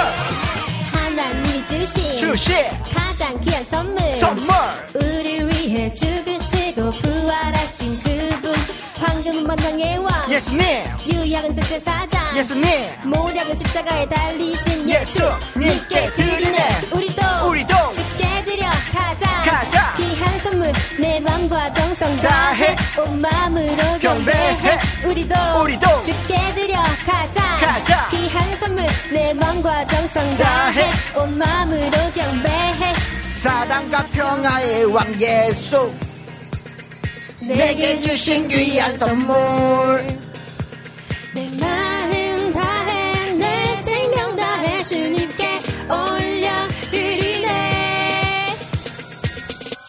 하나님이 주신 주신 가장 귀한 선물. 선물. 우리를 위해 죽으시고 부활하신 만당의 왕 예수님 유약은 뜻의 사장. 예수님 모략은 십자가에 달리신 예수님께 드리네. 우리도 우리도 주께 드려. 가자. 가자. 귀한 선물 내 맘과 정성 다해. 온 마음으로 경배해. 우리도 우리도 주께 드려. 가자. 가자. 귀한 선물 내 맘과 정성. 다해. 온 마음으로 경배해. 사랑과 평화의 왕 예수 내게 주신 귀한 선물 내 마음 다해 내 생명 다해 주님께 올려드리네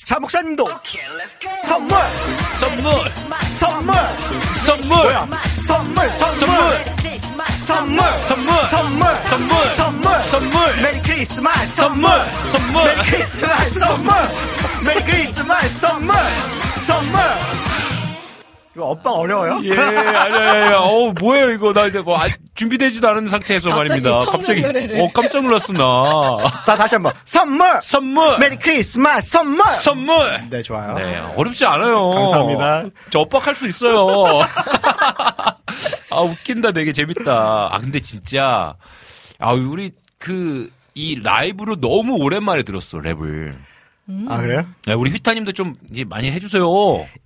자 목사님도 선물 선물 선물 선물 선물 선물 선물 선물 선물 선물 선물 선물 메리 크리스마스 선물 선물 메리 크리스마스 선물 메리 크리스마스 선물 선물 이거 오빠 어려워요? 예, 아니, 아니, 아니, 어, 뭐예요, 이거. 나 이제 뭐, 아, 준비되지도 않은 상태에서 갑자기 말입니다. 청년 갑자기, 노래를. 어, 깜짝 놀랐어, 나. 자 다시 한 번 선물 선물! 메리 크리스마스 선물 선물! 네 좋아요 네, 어렵지 않아요. 감사합니다. 저 엇박할 수 있어요. 아, 웃긴다, 되게 재밌다. 아, 근데 진짜, 아, 우리 그, 이 라이브로 너무 오랜만에 들었어, 랩을. 아 그래요? 야, 우리 휘타님도 좀 이제 많이 해주세요.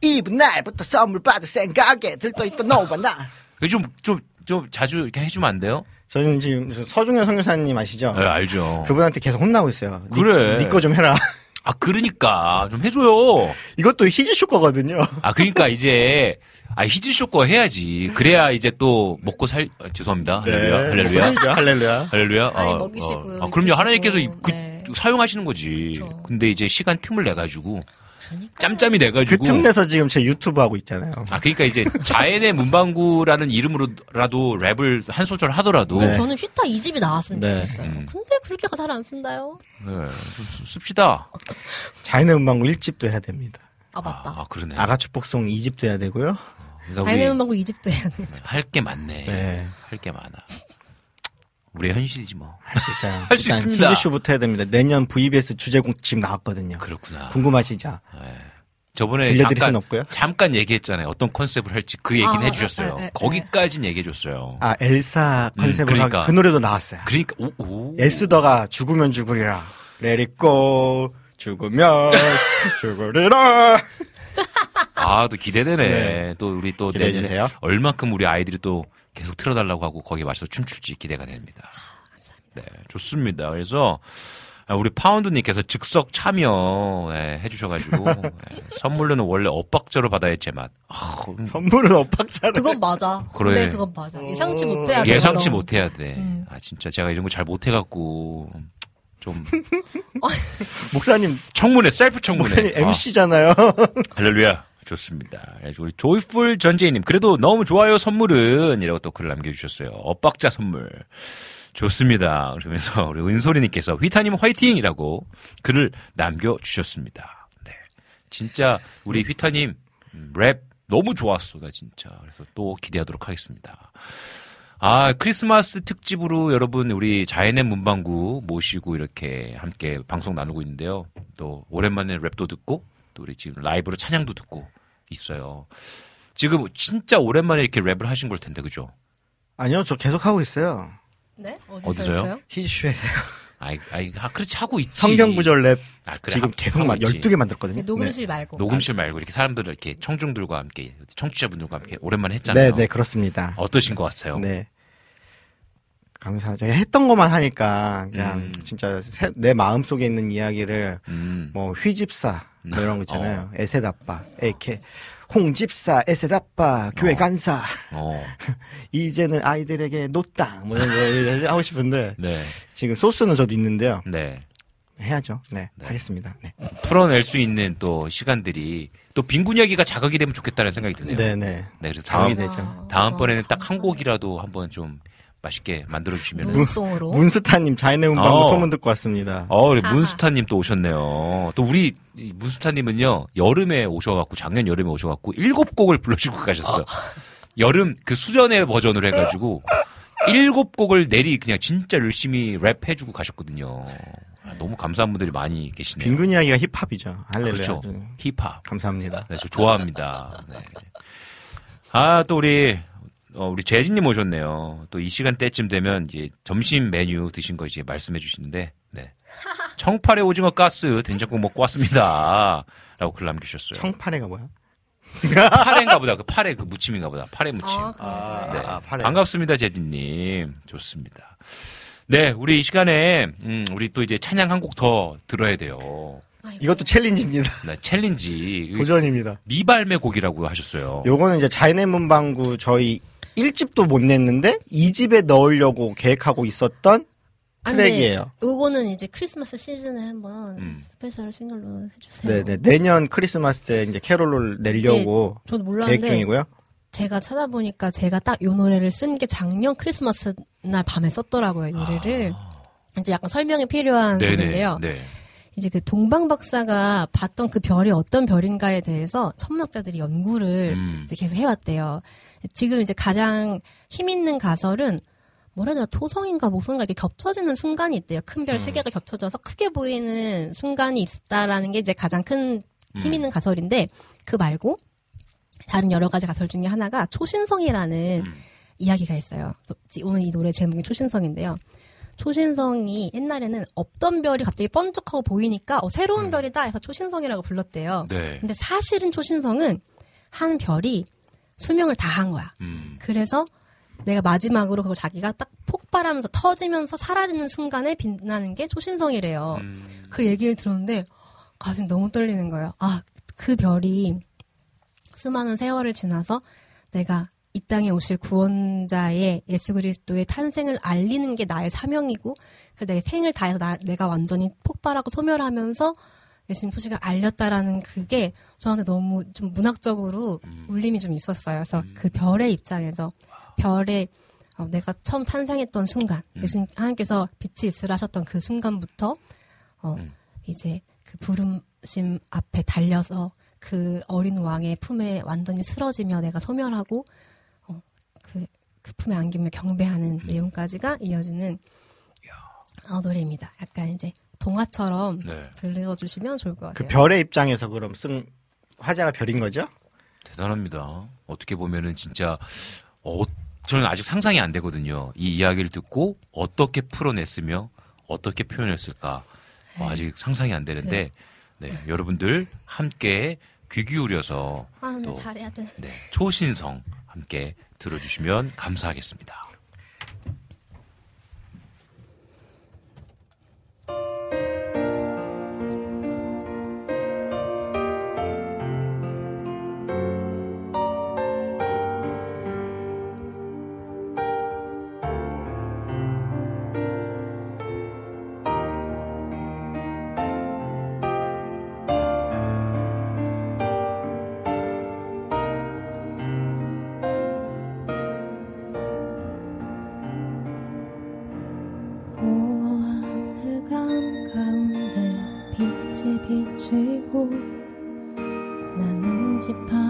이브 날부터 선물 받을 생각에 들떠있던 너와 나그 좀, 좀, 좀 자주 이렇게 해주면 안 돼요? 저는 지금 서중현 성교사님 아시죠? 네, 알죠. 그분한테 계속 혼나고 있어요. 그래. 니거 좀 해라. 아, 그러니까. 좀 해줘요. 이것도 히즈쇼 거거든요. 아, 그러니까 이제, 아, 히즈쇼 거 해야지. 그래야 이제 또 먹고 살, 아, 죄송합니다. 할렐루야. 할렐루야. 할렐루야. 할렐루야. 할렐루야. 아니, 어, 먹이시고요, 어. 아, 그럼요. 하나님께서 이- 그, 네. 사용하시는 거지. 그렇죠. 근데 이제 시간 틈을 내 가지고, 짬짬이 내 가지고. 그틈 내서 지금 제 유튜브 하고 있잖아요. 아, 그러니까 이제 자연의 문방구라는 이름으로라도 랩을 한 소절 하더라도. 네. 저는 휘타 이 집이 나왔으면 네. 좋겠어요. 음. 근데 그렇게 잘안 쓴다요? 네, 씁시다. 자연의 음방구 1집도 해야 됩니다. 아 맞다. 아, 그러네. 아가 축복송 2집도 해야 되고요. 그러니까 자연의 우리 음방구 이 집도 해야 돼. 할게 많네. 네. 할게 많아. 우리의 현실이지 뭐. 할 수 있어요. 할수 일단 있습니다. 히즈쇼부터 해야 됩니다. 내년 VBS 주제곡 지금 나왔거든요. 그렇구나. 궁금하시죠? 저번에 들려드릴 잠깐, 순 없고요. 잠깐 얘기했잖아요. 어떤 컨셉을 할지 그 얘기는 아, 해주셨어요. 에, 에, 에, 거기까지는 얘기해줬어요. 아, 엘사 음, 컨셉으로 그러니까. 한- 그 노래도 나왔어요. 그러니까 오, 오. 에스더가 죽으면 죽으리라. 레리꼬 죽으면 죽으리라. 아, 또 기대되네. 네. 또 우리 또 기대해 내년에 주세요. 얼만큼 우리 아이들이 또 계속 틀어달라고 하고 거기에 맞춰서 춤출지 기대가 됩니다. 네, 좋습니다. 그래서 아, 우리 파운드님께서 즉석 참여 예, 해주셔가지고 예, 선물로는 원래 엇박자로 받아야 제맛. 아, 음, 선물은 엇박자를. 그건 맞아. 그래. 근데 그건 맞아. 예상치 못해야 돼. 예상치. 못해야 돼. 음. 아 진짜 제가 이런 거 잘 못해갖고 좀 목사님, 청문회 셀프 청문회. 목사님 아. MC잖아요. 할렐루야. 좋습니다. 그래서 우리 조이풀 전재희님, 그래도 너무 좋아요, 선물은. 이라고 또 글을 남겨주셨어요. 엇박자 선물. 좋습니다. 그러면서 우리 은소리님께서 휘타님 화이팅! 이라고 글을 남겨주셨습니다. 네. 진짜 우리 휘타님 음, 랩 너무 좋았어, 나 진짜. 그래서 또 기대하도록 하겠습니다. 아, 크리스마스 특집으로 여러분 우리 자혜네 문방구 모시고 이렇게 함께 방송 나누고 있는데요. 또 오랜만에 랩도 듣고 또 우리 지금 라이브로 찬양도 듣고 있어요. 지금 진짜 오랜만에 이렇게 랩을 하신 걸 텐데 그죠? 아니요, 저 계속 하고 있어요. 네? 어디서요? 했어요? 히즈쇼에서요. 아이, 아이, 아, 그렇지 하고 있지. 성경 구절 랩 아, 그래, 지금 하- 계속 하고 막 있지. 12개 만들었거든요. 녹음실 말고. 녹음실 말고 이렇게 사람들 이렇게 청중들과 함께 청취자분들과 함께 오랜만에 했잖아요. 네, 네, 그렇습니다. 어떠신 것 같아요? 네. 감사하죠. 했던 것만 하니까 그냥 음. 진짜 새- 내 마음 속에 있는 이야기를 음. 뭐 휘집사 뭐 이런 거 있잖아요. 어. 에셋아빠, 에케 홍집사, 에셋아빠, 교회 어. 간사. 어. 이제는 아이들에게 노땅 뭐 이런 거 하고 싶은데 네. 지금 소스는 저도 있는데요. 네. 해야죠. 네, 하겠습니다. 네. 풀어낼 수 있는 또 시간들이 또 빈곤 이야기가 자극이 되면 좋겠다는 생각이 드네요. 네, 네. 네, 그래서 다음 되죠. 다음번에는 딱 한 곡이라도 한번 좀 맛있게 만들어 주시면 문송으로. 문스타님 자연의 문방구 어. 소문 듣고 왔습니다. 어, 우리. 문스타님 또 오셨네요. 또 우리 이 문스타님은요 여름에 오셔갖고 작년 여름에 오셔갖고 일곱 곡을 불러주고 가셨어. 여름 그 수련회 버전으로 해가지고 일곱 곡을 내리 그냥 진짜 열심히 랩 해주고 가셨거든요. 아, 너무 감사한 분들이 많이 계시네요. 빈곤 이야기가 힙합이죠. 할렐루야. 그렇죠. 아주. 힙합. 감사합니다. 네, 저 좋아합니다. 네. 아, 또 우리, 어, 우리 재진님 오셨네요. 또 이 시간대쯤 되면 이제 점심 메뉴 드신 거 이제 말씀해 주시는데, 네. 청파래 오징어 가스 된장국 먹고 왔습니다. 라고 글 남기셨어요. 청파래가 뭐야? 파래인가 보다. 그 파래 그 무침인가 보다. 파래 무침. 아? 아, 네. 아, 파래. 반갑습니다, 재진님. 좋습니다. 네, 우리 이 시간에, 음, 우리 또 이제 찬양 한 곡 더 들어야 돼요. 이것도 challenge입니다. 네, challenge. 도전입니다. 미발매 곡이라고 하셨어요. 요거는 이제 자혜네 문방구 저희 1집도 못 냈는데 2집에 넣으려고 계획하고 있었던 아, 트랙이에요. 요거는 이제 크리스마스 시즌에 한번 음. special 싱글로 해주세요. 네네. 내년 크리스마스 때 이제 캐롤을 내려고 저도 계획 몰랐는데 중이고요. 제가 찾아보니까 제가 딱요 노래를 쓴 게 작년 크리스마스 날 밤에 썼더라고요, 이 노래를. 이제 약간 설명이 필요한 아. 부분인데요. 네. 이제 그 동방 박사가 봤던 그 별이 어떤 별인가에 대해서 천문학자들이 연구를 음. 이제 계속 해왔대요. 지금 이제 가장 힘 있는 가설은 뭐라 해야 되나 토성인가 모성인가 이렇게 겹쳐지는 순간이 있대요. 큰 별세 음. 개가 겹쳐져서 크게 보이는 순간이 있다라는 게 이제 가장 큰힘 음. 있는 가설인데 그 말고 다른 여러 가지 가설 중에 하나가 초신성이라는 음. 이야기가 있어요. 오늘 이 노래 제목이 초신성인데요. 초신성이 옛날에는 없던 별이 갑자기 번쩍하고 보이니까 어, 새로운 음. 별이다 해서 초신성이라고 불렀대요. 네. 근데 사실은 초신성은 한 별이 수명을 다 한 거야. 음. 그래서 내가 마지막으로 그걸 자기가 딱 폭발하면서 터지면서 사라지는 순간에 빛나는 게 초신성이래요. 음. 그 얘기를 들었는데 가슴이 너무 떨리는 거예요. 아, 그 별이 수많은 세월을 지나서 내가 이 땅에 오실 구원자의 예수 그리스도의 탄생을 알리는 게 나의 사명이고 그 내 생을 다해서 나, 내가 완전히 폭발하고 소멸하면서 예수님 소식을 알렸다라는 그게 저한테 너무 좀 문학적으로 울림이 좀 있었어요. 그래서 그 별의 입장에서 별의 어, 내가 처음 탄생했던 순간 예수님 하나님께서 빛이 있으라 하셨던 그 순간부터 어, 음. 이제 그 부름심 앞에 달려서 그 어린 왕의 품에 완전히 쓰러지며 내가 소멸하고 어, 그, 그 품에 안기며 경배하는 음. 내용까지가 이어지는 어, 노래입니다. 약간 이제 동화처럼 네. 들려주시면 좋을 것그 같아요. 별의 입장에서 그럼 쓴 화자가 별인 거죠? 대단합니다. 어떻게 보면은 진짜 어, 저는 아직 상상이 안 되거든요. 이 이야기를 듣고 어떻게 풀어냈으며 어떻게 표현했을까 어, 아직 상상이 안 되는데 네, 여러분들 함께 귀 기울여서 아, 또 잘해야 돼. 네, 초신성 함께 들어주시면 감사하겠습니다. 나는 집밤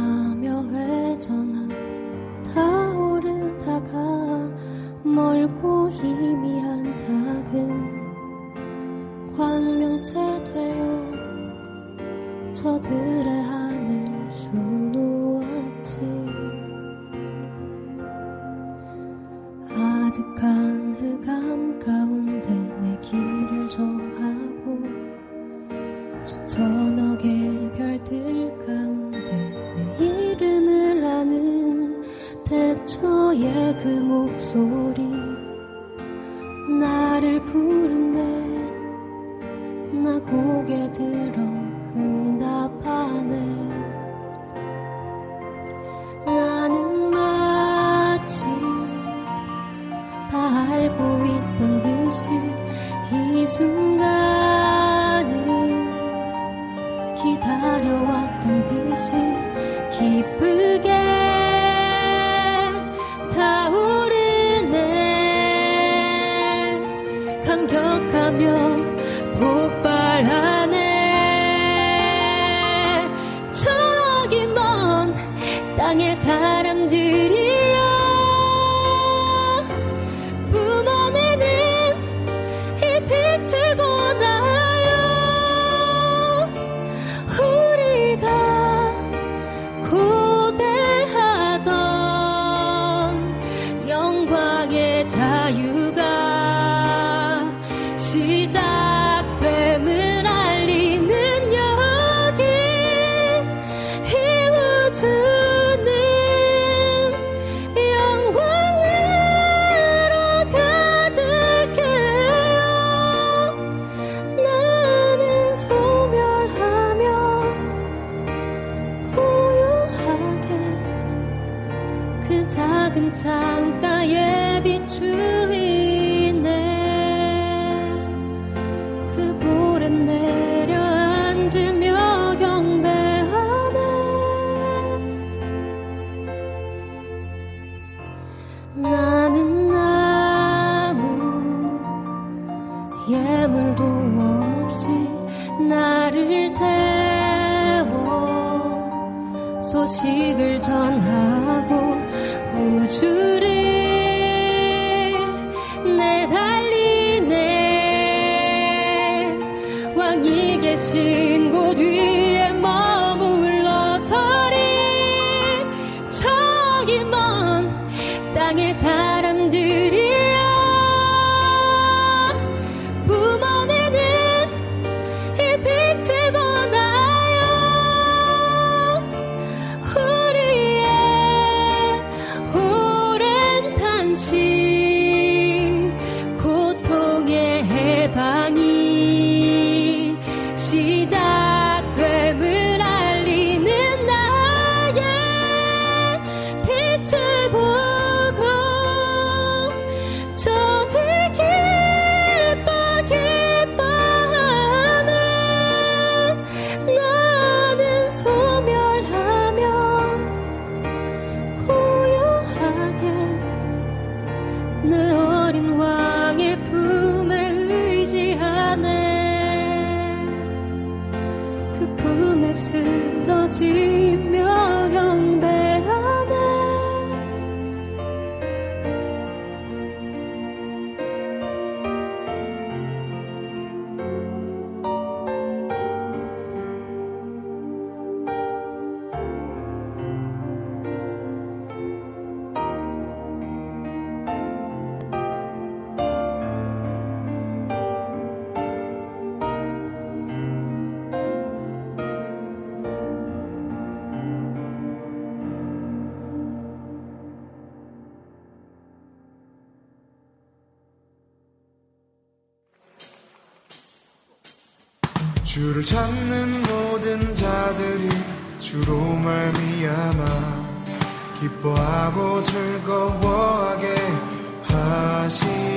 주를 찾는 모든 자들이 주로 말미암아 기뻐하고 즐거워하게 하시니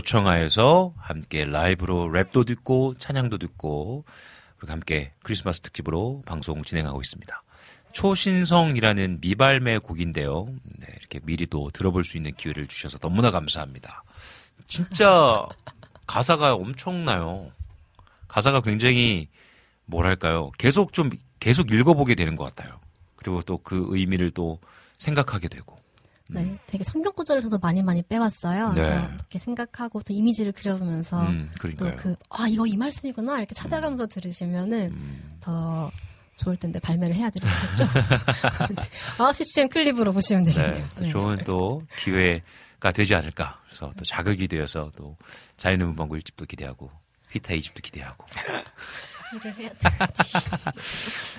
조청하에서 함께 라이브로 랩도 듣고 찬양도 듣고 그리고 함께 크리스마스 특집으로 방송 진행하고 있습니다. 초신성이라는 미발매 곡인데요. 네, 이렇게 미리 또 들어볼 수 있는 기회를 주셔서 너무나 감사합니다. 진짜 가사가 엄청나요. 가사가 굉장히 뭐랄까요. 계속 좀 계속 읽어보게 되는 것 같아요. 그리고 또 그 의미를 또 생각하게 되고. 네, 되게 성경 구절을 저도 많이 많이 빼왔어요. 네. 그래서 이렇게 생각하고 또 이미지를 그려보면서 음, 그러니까요. 또그아 이거 이 말씀이구나 이렇게 찾아가면서 들으시면은 음. 더 좋을 텐데 발매를 해야 되겠죠. 아 CCM 클립으로 보시면 되겠네요. 네, 또 네. 좋은 또 기회가 되지 않을까. 그래서 또 자극이 되어서 또 자연의 문방구 1집도 기대하고 휘타 2집도 기대하고. 일을 해야 돼.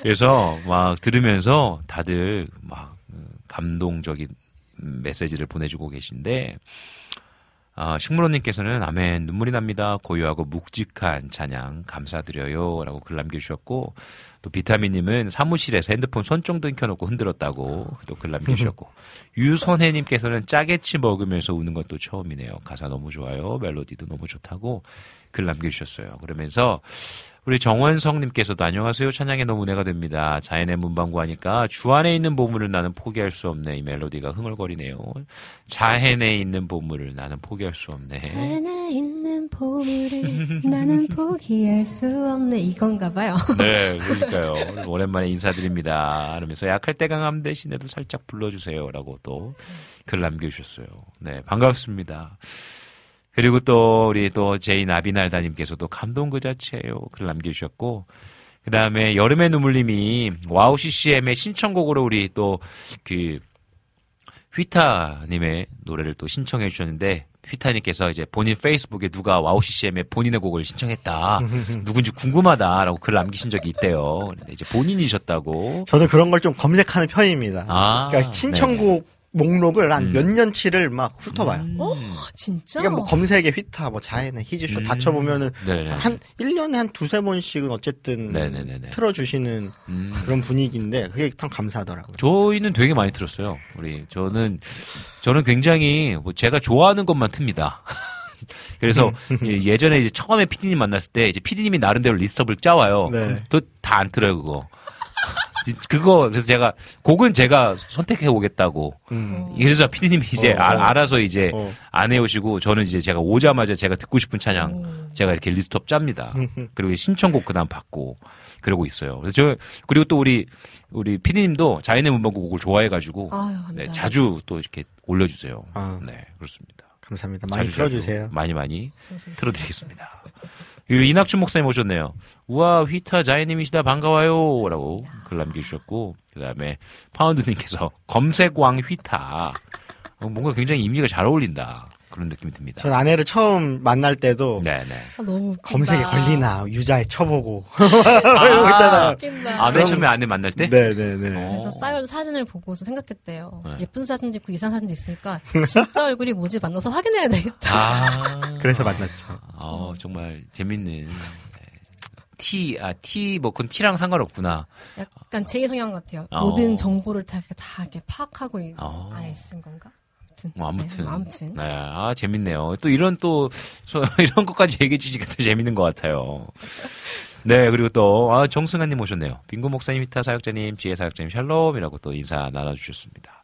그래서 막 들으면서 다들 막 음, 감동적인 메시지를 보내주고 계신데 아, 식물원님께서는 아멘 눈물이 납니다. 고요하고 묵직한 찬양 감사드려요라고 글 남겨주셨고 또 비타민님은 사무실에서 핸드폰 손정등 켜놓고 흔들었다고 또 글 남겨주셨고 유선혜님께서는 짜게치 먹으면서 우는 것도 처음이네요. 가사 너무 좋아요. 멜로디도 너무 좋다고 글 남겨주셨어요. 그러면서 우리 정원성님께서도 안녕하세요. 찬양에 너무 은혜가 됩니다. 자연의 문방구 하니까 주 안에 있는 보물을 나는 포기할 수 없네. 이 멜로디가 흥얼거리네요. 자연에 있는 보물을 나는 포기할 수 없네. 안에 있는 보물을 나는 포기할 수 없네 이건가 봐요. 네, 그러니까요. 오랜만에 인사드립니다. 그러면서 약할 때 강함 대신에도 살짝 불러주세요 라고 또 글 남겨주셨어요. 네, 반갑습니다. 그리고 또 우리 또 제인 아비날다님께서도 감동 그 자체예요. 글 남겨주셨고 그 다음에 여름의 눈물님이 와우 CCM의 신청곡으로 우리 또 그 휘타님의 노래를 또 신청해 주셨는데 휘타님께서 이제 본인 페이스북에 누가 와우 CCM의 본인의 곡을 신청했다 누군지 궁금하다라고 글 남기신 적이 있대요. 근데 이제 본인이셨다고. 저는 그런 걸 좀 검색하는 편입니다. 아, 그러니까 신청곡 목록을 한 음. 몇 년치를 막 훑어봐요. 어? 진짜? 그러니까 뭐 검색에 휘타, 뭐 자해네, 히즈쇼 음. 다 쳐보면은 네네. 한 1년에 한 두세 번씩은 어쨌든 네네네네. 틀어주시는 음. 그런 분위기인데 그게 참 감사하더라고요. 저희는 되게 많이 들었어요. 우리 저는 저는 굉장히 뭐 제가 좋아하는 것만 틉니다. 그래서 예, 예전에 이제 처음에 피디님 만났을 때 이제 피디님이 나름대로 리스트업을 짜와요. 네. 또 다 안 틀어요 그거. 그거 그래서 제가 곡은 제가 선택해 오겠다고. 음. 그래서 피디님이 이제 어, 아- 어. 알아서 이제 어. 안 해오시고 저는 이제 제가 오자마자 제가 듣고 싶은 찬양 제가 이렇게 리스트업 짭니다. 그리고 신청곡 그다음 받고 그러고 있어요. 그래서 저 그리고 또 우리 우리 피디님도 자연의 문방구 곡을 좋아해가지고 아유, 네. 자주 또 이렇게 올려주세요. 아. 네 그렇습니다. 감사합니다. 많이 자주 틀어주세요. 많이 많이 틀어드리겠습니다. 그리고 이낙춘 목사님 오셨네요. 우와 휘타 자연님이시다 반가워요 라고 글 남겨주셨고 그 다음에 파운드님께서 검색왕 휘타 어, 뭔가 굉장히 이미지가 잘 어울린다 그런 느낌이 듭니다. 전 아내를 처음 만날 때도 네네. 아, 너무 웃긴다. 검색에 걸리나 유자에 쳐보고 있잖아요. 웃긴다. 아, 맨 처음에 아내 만날 때? 네네네. 그래서 쌓여온 사진을 보고서 생각했대요. 네. 예쁜 사진도 있고 이상한 사진도 있으니까 진짜 얼굴이 뭐지 만나서 확인해야 되겠다. 아. 그래서 만났죠. 어, 정말 재밌는. 네. 티, 아, 티, 뭐, 그건 티랑 상관없구나. 약간 제 성향 같아요. 어. 모든 정보를 다, 이렇게 다 이렇게 파악하고 있, 어. 아예 쓴 건가? 아무튼. 뭐, 아무튼. 네, 뭐 아무튼. 네, 아, 재밌네요. 또 이런 또, 소- 이런 것까지 얘기해 주시니까 더 재밌는 것 같아요. 네, 그리고 또, 아, 정승환님 오셨네요. 빙고 목사님, 히타 사역자님, 지혜 사역자님, 샬롬이라고 또 인사 나눠주셨습니다.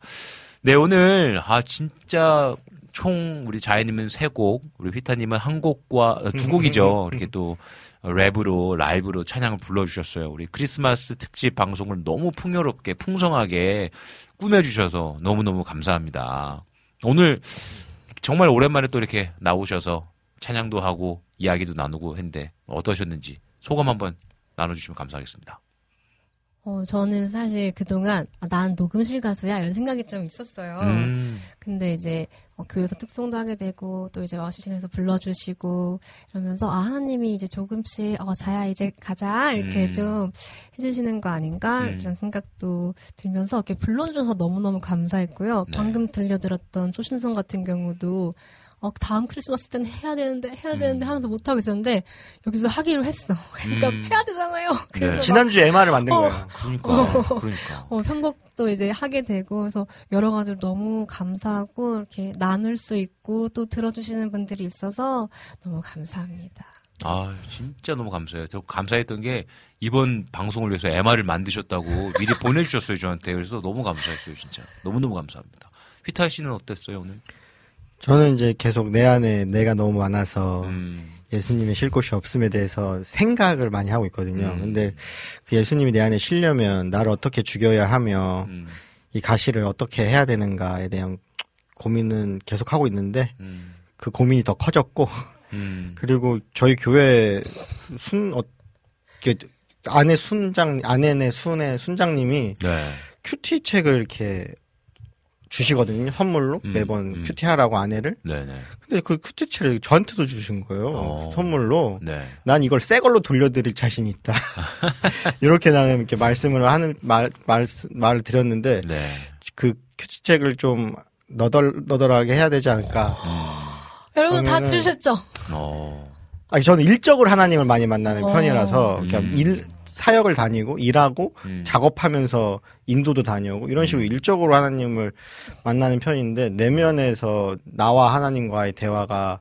네, 오늘, 아, 진짜, 총, 우리 자연님은 세 곡, 우리 휘타님은 한 곡과, 어, 두 곡이죠. 이렇게 또, 랩으로, 라이브로 찬양을 불러주셨어요. 우리 크리스마스 특집 방송을 너무 풍요롭게, 풍성하게 꾸며주셔서 너무너무 감사합니다. 오늘, 정말 오랜만에 또 이렇게 나오셔서 찬양도 하고, 이야기도 나누고 했는데, 어떠셨는지, 소감 한번 나눠주시면 감사하겠습니다. 어, 저는 사실 그동안 아, 난 녹음실 가수야 이런 생각이 좀 있었어요. 음. 근데 이제 어, 교회에서 특송도 하게 되고 또 이제 와주신에서 불러주시고 이러면서 아 하나님이 이제 조금씩 어 자야 이제 가자 이렇게 음. 좀 해주시는 거 아닌가 음. 이런 생각도 들면서 이렇게 불러주셔서 너무너무 감사했고요. 네. 방금 들려드렸던 소신성 같은 경우도 어, 다음 크리스마스 때는 해야 되는데, 해야 되는데 하면서 못 하고 있었는데, 여기서 하기로 했어. 그러니까 음. 해야 되잖아요. 그래서 막- 지난주에 MR을 만든 어, 거예요. 그러니까, 그러니까. 어, 편곡도 이제 하게 되고, 그래서 여러 가지로 너무 감사하고, 이렇게 나눌 수 있고, 또 들어주시는 분들이 있어서 너무 감사합니다. 아, 진짜 너무 감사해요. 저 감사했던 게 이번 방송을 위해서 MR을 만드셨다고 미리 보내주셨어요, 저한테. 그래서 너무 감사했어요, 진짜. 너무 너무 감사합니다. 휘타 씨는 어땠어요, 오늘? 저는 이제 계속 내 안에 내가 너무 많아서 음. 예수님의 쉴 곳이 없음에 대해서 생각을 많이 하고 있거든요. 음. 근데 그 예수님이 내 안에 쉬려면 나를 어떻게 죽여야 하며 음. 이 가시를 어떻게 해야 되는가에 대한 고민은 계속 하고 있는데 음. 그 고민이 더 커졌고 음. 그리고 저희 교회 순 어, 아내 순장 아내네 순의 순장님이 네. QT 책을 이렇게 주시거든요 선물로 음, 매번 QT 하라고 아내를 네네. 근데 그 QT 책을 저한테도 주신 거예요 어. 선물로 네. 난 이걸 새 걸로 돌려드릴 자신이 있다 이렇게 나는 이렇게 말씀을 하는 말, 말 말을 드렸는데 네. 그 QT 책을 좀 너덜 너덜하게 해야 되지 않을까 여러분 다 들으셨죠? 어. 아니 저는 일적으로 하나님을 많이 만나는 어. 편이라서 그러니까 음. 일 사역을 다니고 일하고 작업하면서 인도도 다녀오고 이런 식으로 일적으로 하나님을 만나는 편인데 내면에서 나와 하나님과의 대화가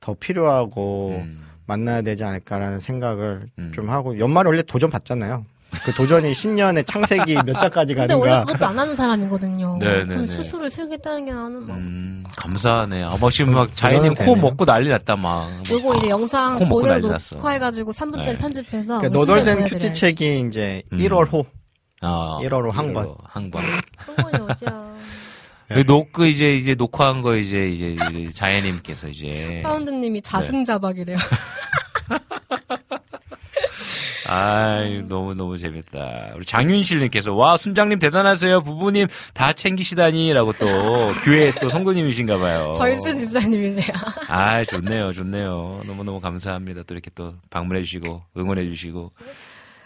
더 필요하고 만나야 되지 않을까라는 생각을 좀 하고 연말에 원래 도전 받잖아요. 그 도전이 신년의 창세기 몇 장까지 근데 원래 가는가. 그것도 안 하는 사람이거든요. 네, 네, 그럼 네. 스스로 세우겠다는 게 나는 막. 음, 감사하네. 아, 막 지금 막 자연님 그거는 코. 먹고 난리 났다, 막. 요거 이제 영상 코 먹고 본으로 난리 났어. 녹화해가지고 3분짜리 네. 편집해서 그러니까 너덜된. 큐티 책이 이제 음. 1월 호. 아, 1월 호한 번. 한 번. 한 번이 어디야. 그 녹, 그 이제, 이제 녹화한 거 이제, 이제, 이제 자연님께서 이제. 파운드님이 자승자박이래요. 아이, 너무너무 재밌다. 우리 장윤실님께서, 와, 순장님 대단하세요. 부부님 다 챙기시다니. 라고 또, 교회 또 성도님이신가 봐요. 절순 집사님이세요. 아, 좋네요, 좋네요. 너무너무 감사합니다. 또 이렇게 또 방문해주시고, 응원해주시고.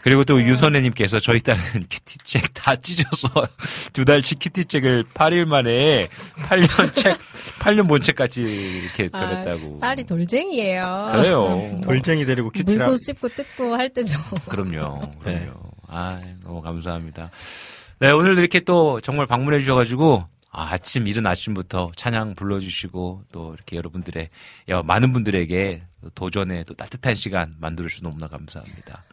그리고 또 유선혜님께서 저희 딸은 큐티책 다 찢어서 두 달치 큐티책을 8일 만에 8년 책, 8년 본 책까지 이렇게 변했다고. 아, 딸이 돌쟁이에요. 그래요. 돌쟁이 데리고 큐티라. 물고 씹고 뜯고 할 때죠. 그럼요. 그럼요. 아, 너무 감사합니다. 네, 오늘도 이렇게 또 정말 방문해 주셔가지고, 아, 아침, 이른 아침부터 찬양 불러주시고, 또 이렇게 여러분들의, 야, 많은 분들에게 도전의 또 따뜻한 시간 만들어 주셔서 너무나 감사합니다.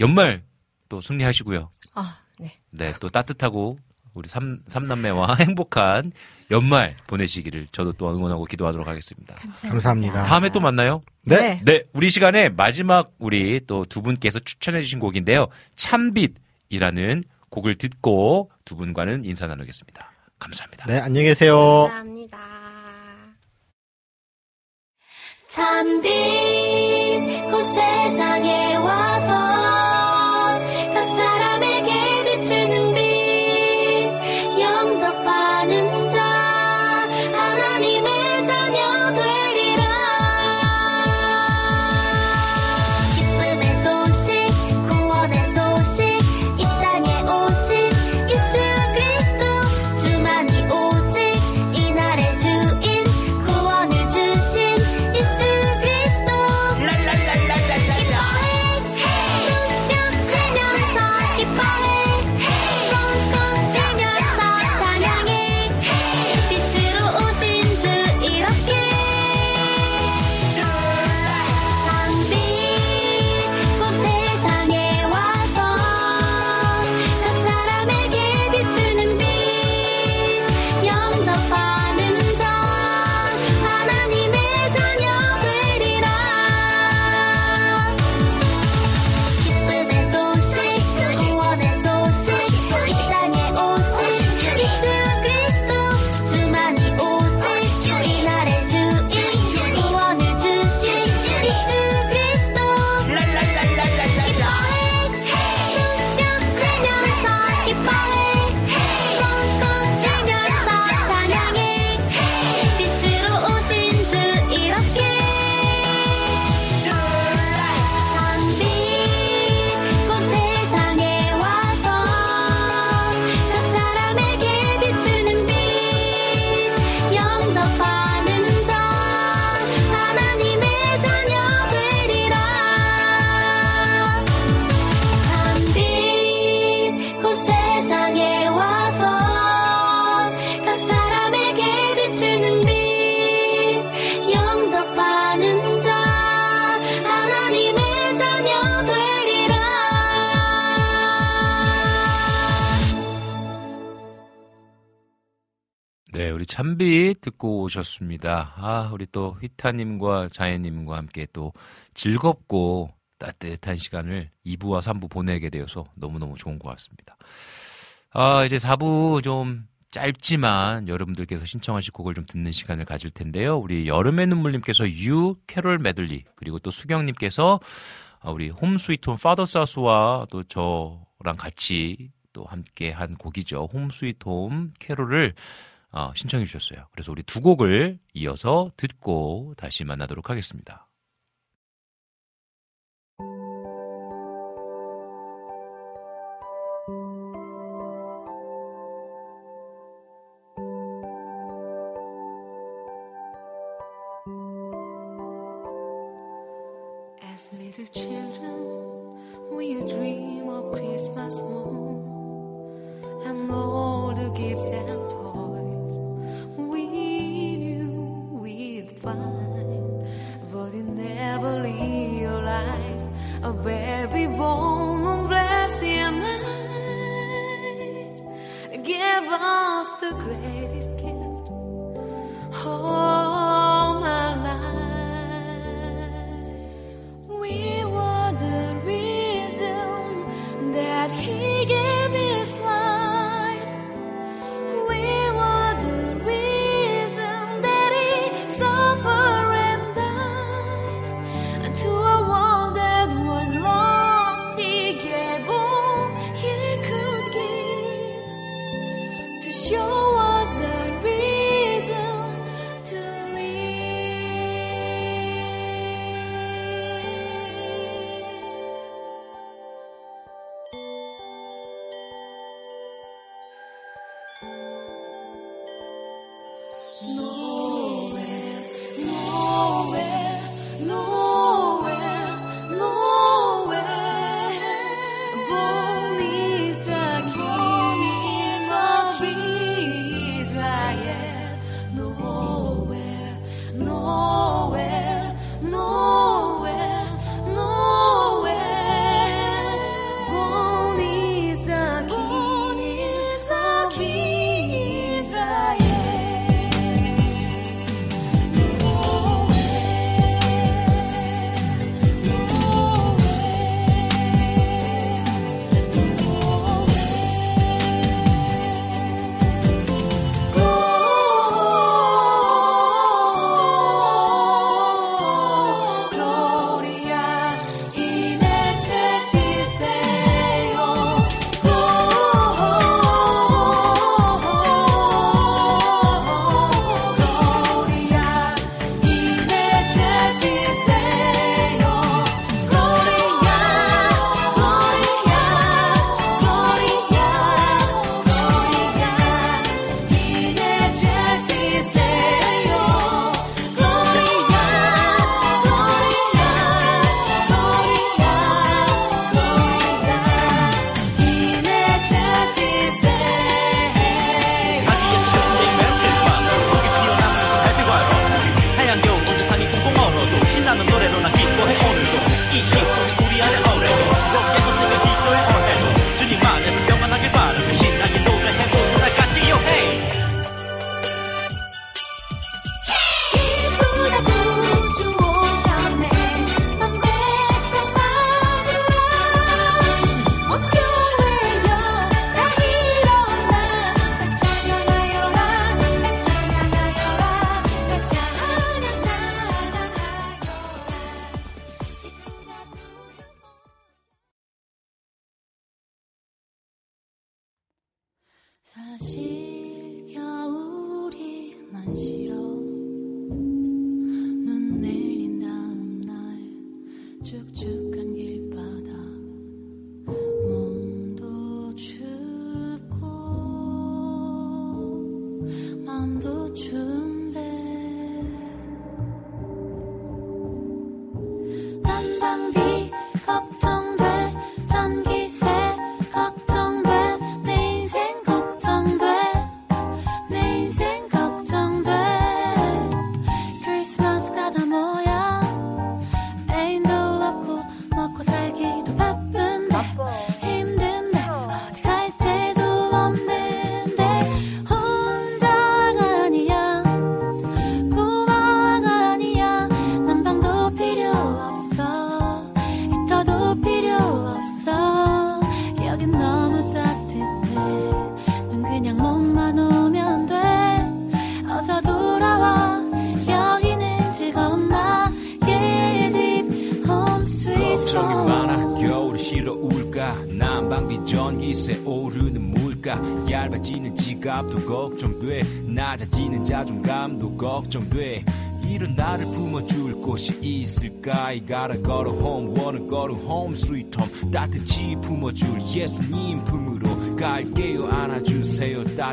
연말 또 승리하시고요. 아, 네. 네, 또 따뜻하고 우리 삼, 삼남매와 행복한 연말 보내시기를 저도 또 응원하고 기도하도록 하겠습니다. 감사합니다. 다음에 또 만나요. 네. 네, 우리 시간에 마지막 우리 또 두 분께서 추천해주신 곡인데요. 참빛이라는 곡을 듣고 두 분과는 인사 나누겠습니다. 감사합니다. 네, 안녕히 계세요. 참빛 그 세상에 잠빛 듣고 오셨습니다. 아, 우리 또 휘타님과 자혜님과 함께 또 즐겁고 따뜻한 시간을 2부와 3부 보내게 되어서 너무너무 좋은 것 같습니다. 아, 이제 4부 좀 짧지만 여러분들께서 신청하실 곡을 좀 듣는 시간을 가질 텐데요. 우리 여름의 눈물님께서 유 캐롤 메들리 그리고 또 수경님께서 아, 우리 Home Sweet Home Father's House와 또 저랑 같이 또 함께 한 곡이죠. Home Sweet Home 캐롤을 어, 신청해 주셨어요. 그래서 우리 두 곡을 이어서 듣고 다시 만나도록 하겠습니다.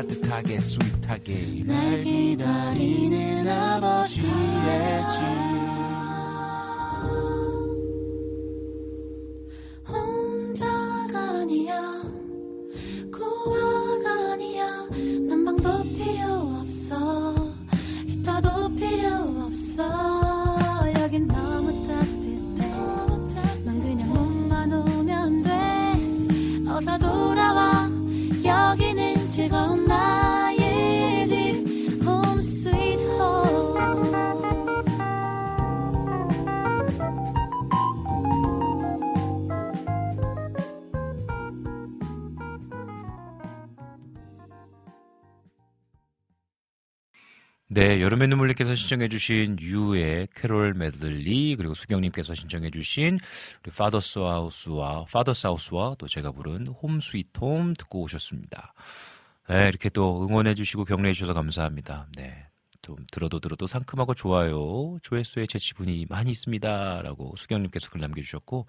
따뜻하게 스윗하게 신청해주신 유의 캐롤 메들리 그리고 수경님께서 신청해주신 우리 Father's House와 Father's House와 또 제가 부른 Home Sweet Home 듣고 오셨습니다. 네, 이렇게 또 응원해주시고 격려해주셔서 감사합니다. 네. 좀 들어도 들어도 상큼하고 좋아요. 조회수에 제 지분이 많이 있습니다. 라고 수경님께서 글 남겨주셨고,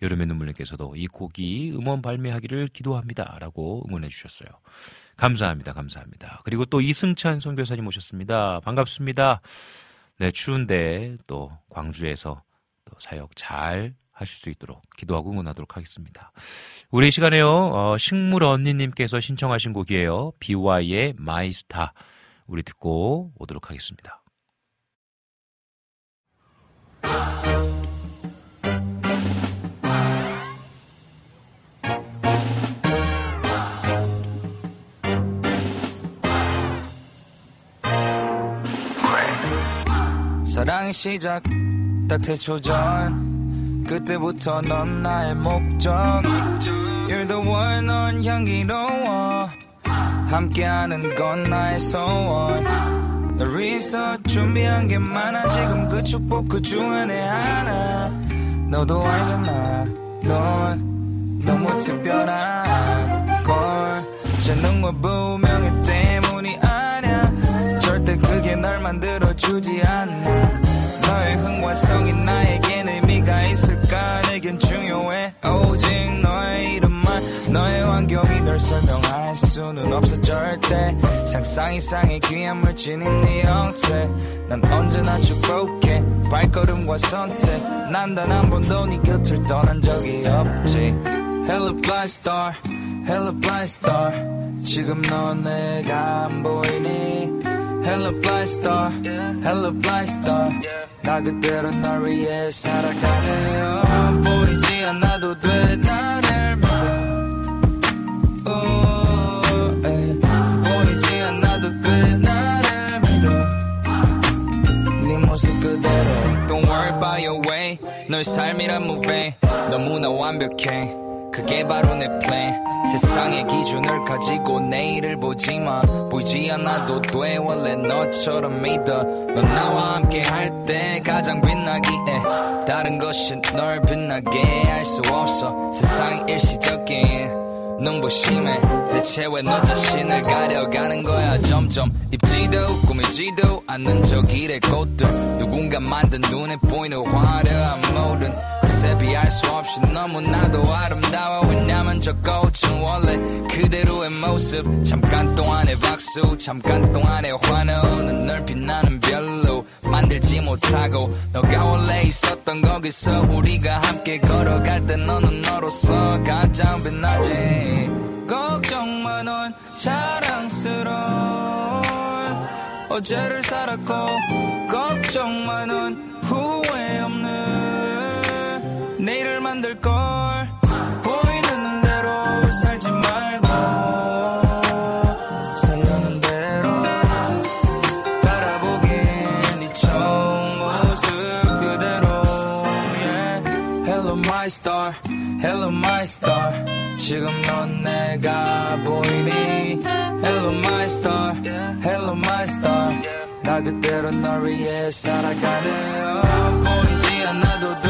여름의 눈물님께서도 이 곡이 음원 발매하기를 기도합니다. 라고 응원해주셨어요. 감사합니다. 감사합니다. 그리고 또 이승찬 선교사님 오셨습니다. 반갑습니다. 네, 추운데 또 광주에서 또 사역 잘 하실 수 있도록 기도하고 응원하도록 하겠습니다. 우리 이 시간에요, 어, 식물 언니님께서 신청하신 곡이에요. BY의 마이스타. 우리 듣고 오도록 하겠습니다. 사랑의 시작. 딱 태초 전. 그때부터 넌 나의 목적. You're the one 넌 향기로워. 함께하는 건 나의 소원. 널 위해서 준비한 게 많아 지금 그 축복 그 중 안에 하나. 너도 알잖아. 넌 너무 특별한 걸제 능력 분명히 때문이 아니야. 절대 그게 널 만들어 주지 않아. 너의 흥화성이 나에겐 의미가 있을까? 내겐 중요해. 오직 너의 이름만 너의 환경이 널 설명할 수는 없어 절대. 상상 이상의 귀한 물질인 네 형태. 난 언제나 축복해. 발걸음과 선택. 난 단 한 번도 네 곁을 떠난 적이 없지. Hello blind star. Hello blind star. 지금 넌 내가 안 보이니 Hello blind star Hello blind star 나 그대로 널 위해 살아가네요 보이지 않아도 돼 나를 믿어 오, 에이. 보이지 않아도 돼 나를 믿어 네 모습 그대로 Don't worry about your way 널 삶이란 movie 너무나 완벽해 그게 바로 내 plan. 세상의 기준을 가지고 내일을 보지마. 보이지 않아도 돼. 원래 너처럼 믿어. 넌 나와 함께 할 때 가장 빛나기에 다른 것이 널 빛나게 할 수 없어. 세상이 일시적인 눈부심에 대체 왜 너 자신을 가려가는 거야? 점점 입지도 꾸미지도 않는 저 길의 꽃들. 누군가 만든 눈에 보이는 화려한 모든 것에 비할 수 없이 너무나도 아름다워. 왜냐면 저 꽃은 원래 그대로의 모습. 잠깐 동안의 박수 잠깐 동안의 환호는 널 빛나는 별로 만들지 못하고. 너가 원래 있었던 거기서 우리가 함께 걸어갈 때 너는 너로서 가장 빛나지. 걱정 마넌 자랑스러운 어제를 살았고 걱정 마넌 만들 걸. 보이는 대로 살지 말고. 살려는 대로 바라보긴 네 처음 모습 그대로. Yeah. Hello my star. Hello my star. 지금 넌 내가 보이니? Hello my star. Hello my star. 나 그대로 널 위해 살아가네요 보이지 않아도 돼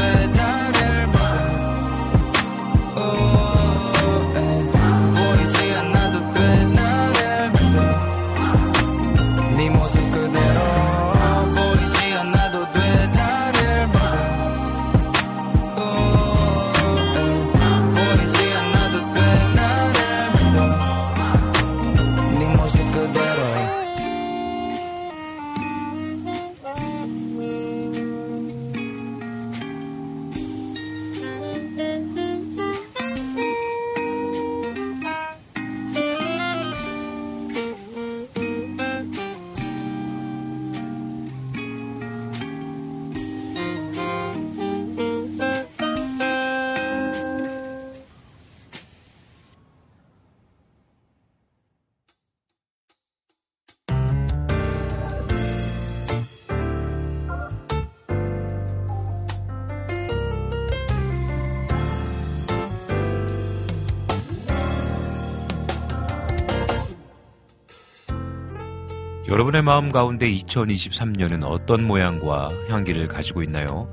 여러분의 마음 가운데 2023년은 어떤 모양과 향기를 가지고 있나요?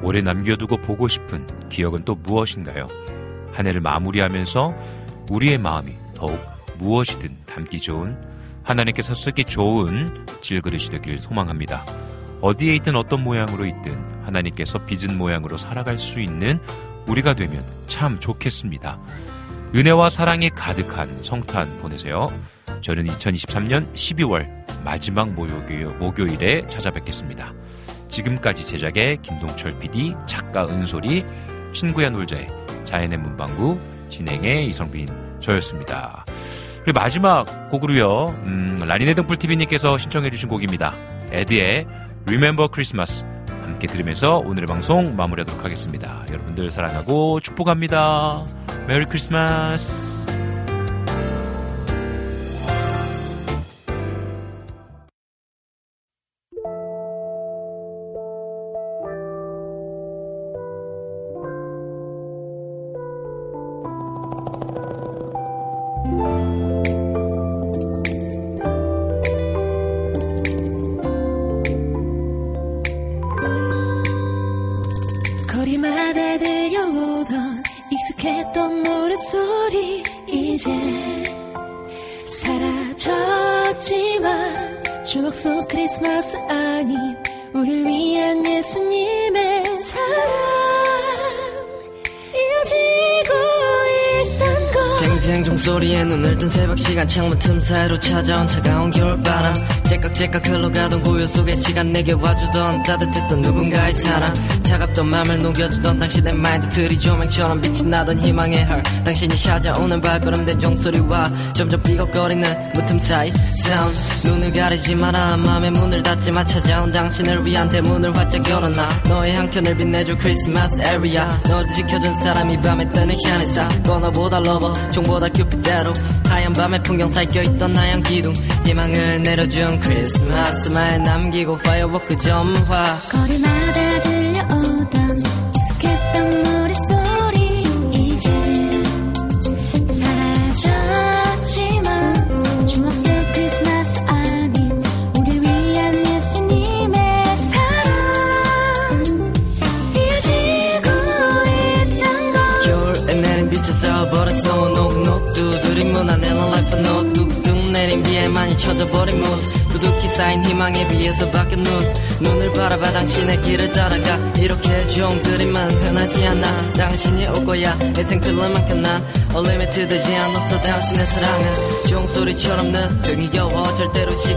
올해 남겨두고 보고 싶은 기억은 또 무엇인가요? 한 해를 마무리하면서 우리의 마음이 더욱 무엇이든 담기 좋은 하나님께서 쓰기 좋은 질그릇이 되길 소망합니다. 어디에 있든 어떤 모양으로 있든 하나님께서 빚은 모양으로 살아갈 수 있는 우리가 되면 참 좋겠습니다. 은혜와 사랑이 가득한 성탄 보내세요. 저는 2023년 12월 마지막 목요일, 목요일에 찾아뵙겠습니다. 지금까지 제작의 김동철 PD, 작가 은솔이, 신구야 놀자의 자연의 문방구, 진행의 이성빈 저였습니다. 그리고 마지막 곡으로요, 음, 라니네 등불TV님께서 신청해주신 곡입니다. 에드의 Remember Christmas 함께 들으면서 오늘의 방송 마무리하도록 하겠습니다. 여러분들 사랑하고 축복합니다. 메리 크리스마스! 사이로 찾아온 차가운 겨울바람. 째깍째깍 흘러가던 고요 속에 시간 내게 와주던 따뜻했던 누군가의 사랑. 차갑던 맘을 녹여주던 당신의 마인드들이 조명처럼 빛이 나던 희망의 헐 당신이 찾아오는 발걸음된 종소리와 점점 삐걱거리는 무틈 사이. 사운드 눈을 가리지 마라. 마음의 문을 닫지 마. 찾아온 당신을 위한 대문을 활짝 열어놔. 너의 한켠을 빛내줄 크리스마스 에리아 너를 지켜준 사람이 밤에 뜨는 샤네사. 꺼너보다 러버 종보다 큐피대로 하얀 밤에 풍경 쌓여있던 하얀 기둥. 희망을 내려준 크리스마스만 남기고 파이어워크 점화. 거리마 쌓인 희망에 비해서 밖에 눈 눈을 바라봐 당신의 길을 따라가. 이렇게 종들이만 편하지 않아. 당신이 올 거야. 인생 틀을 만큼 난 얼리미트 되지 않았어 당신의 사랑은 종소리처럼 늘 등이 겨워 절대로 지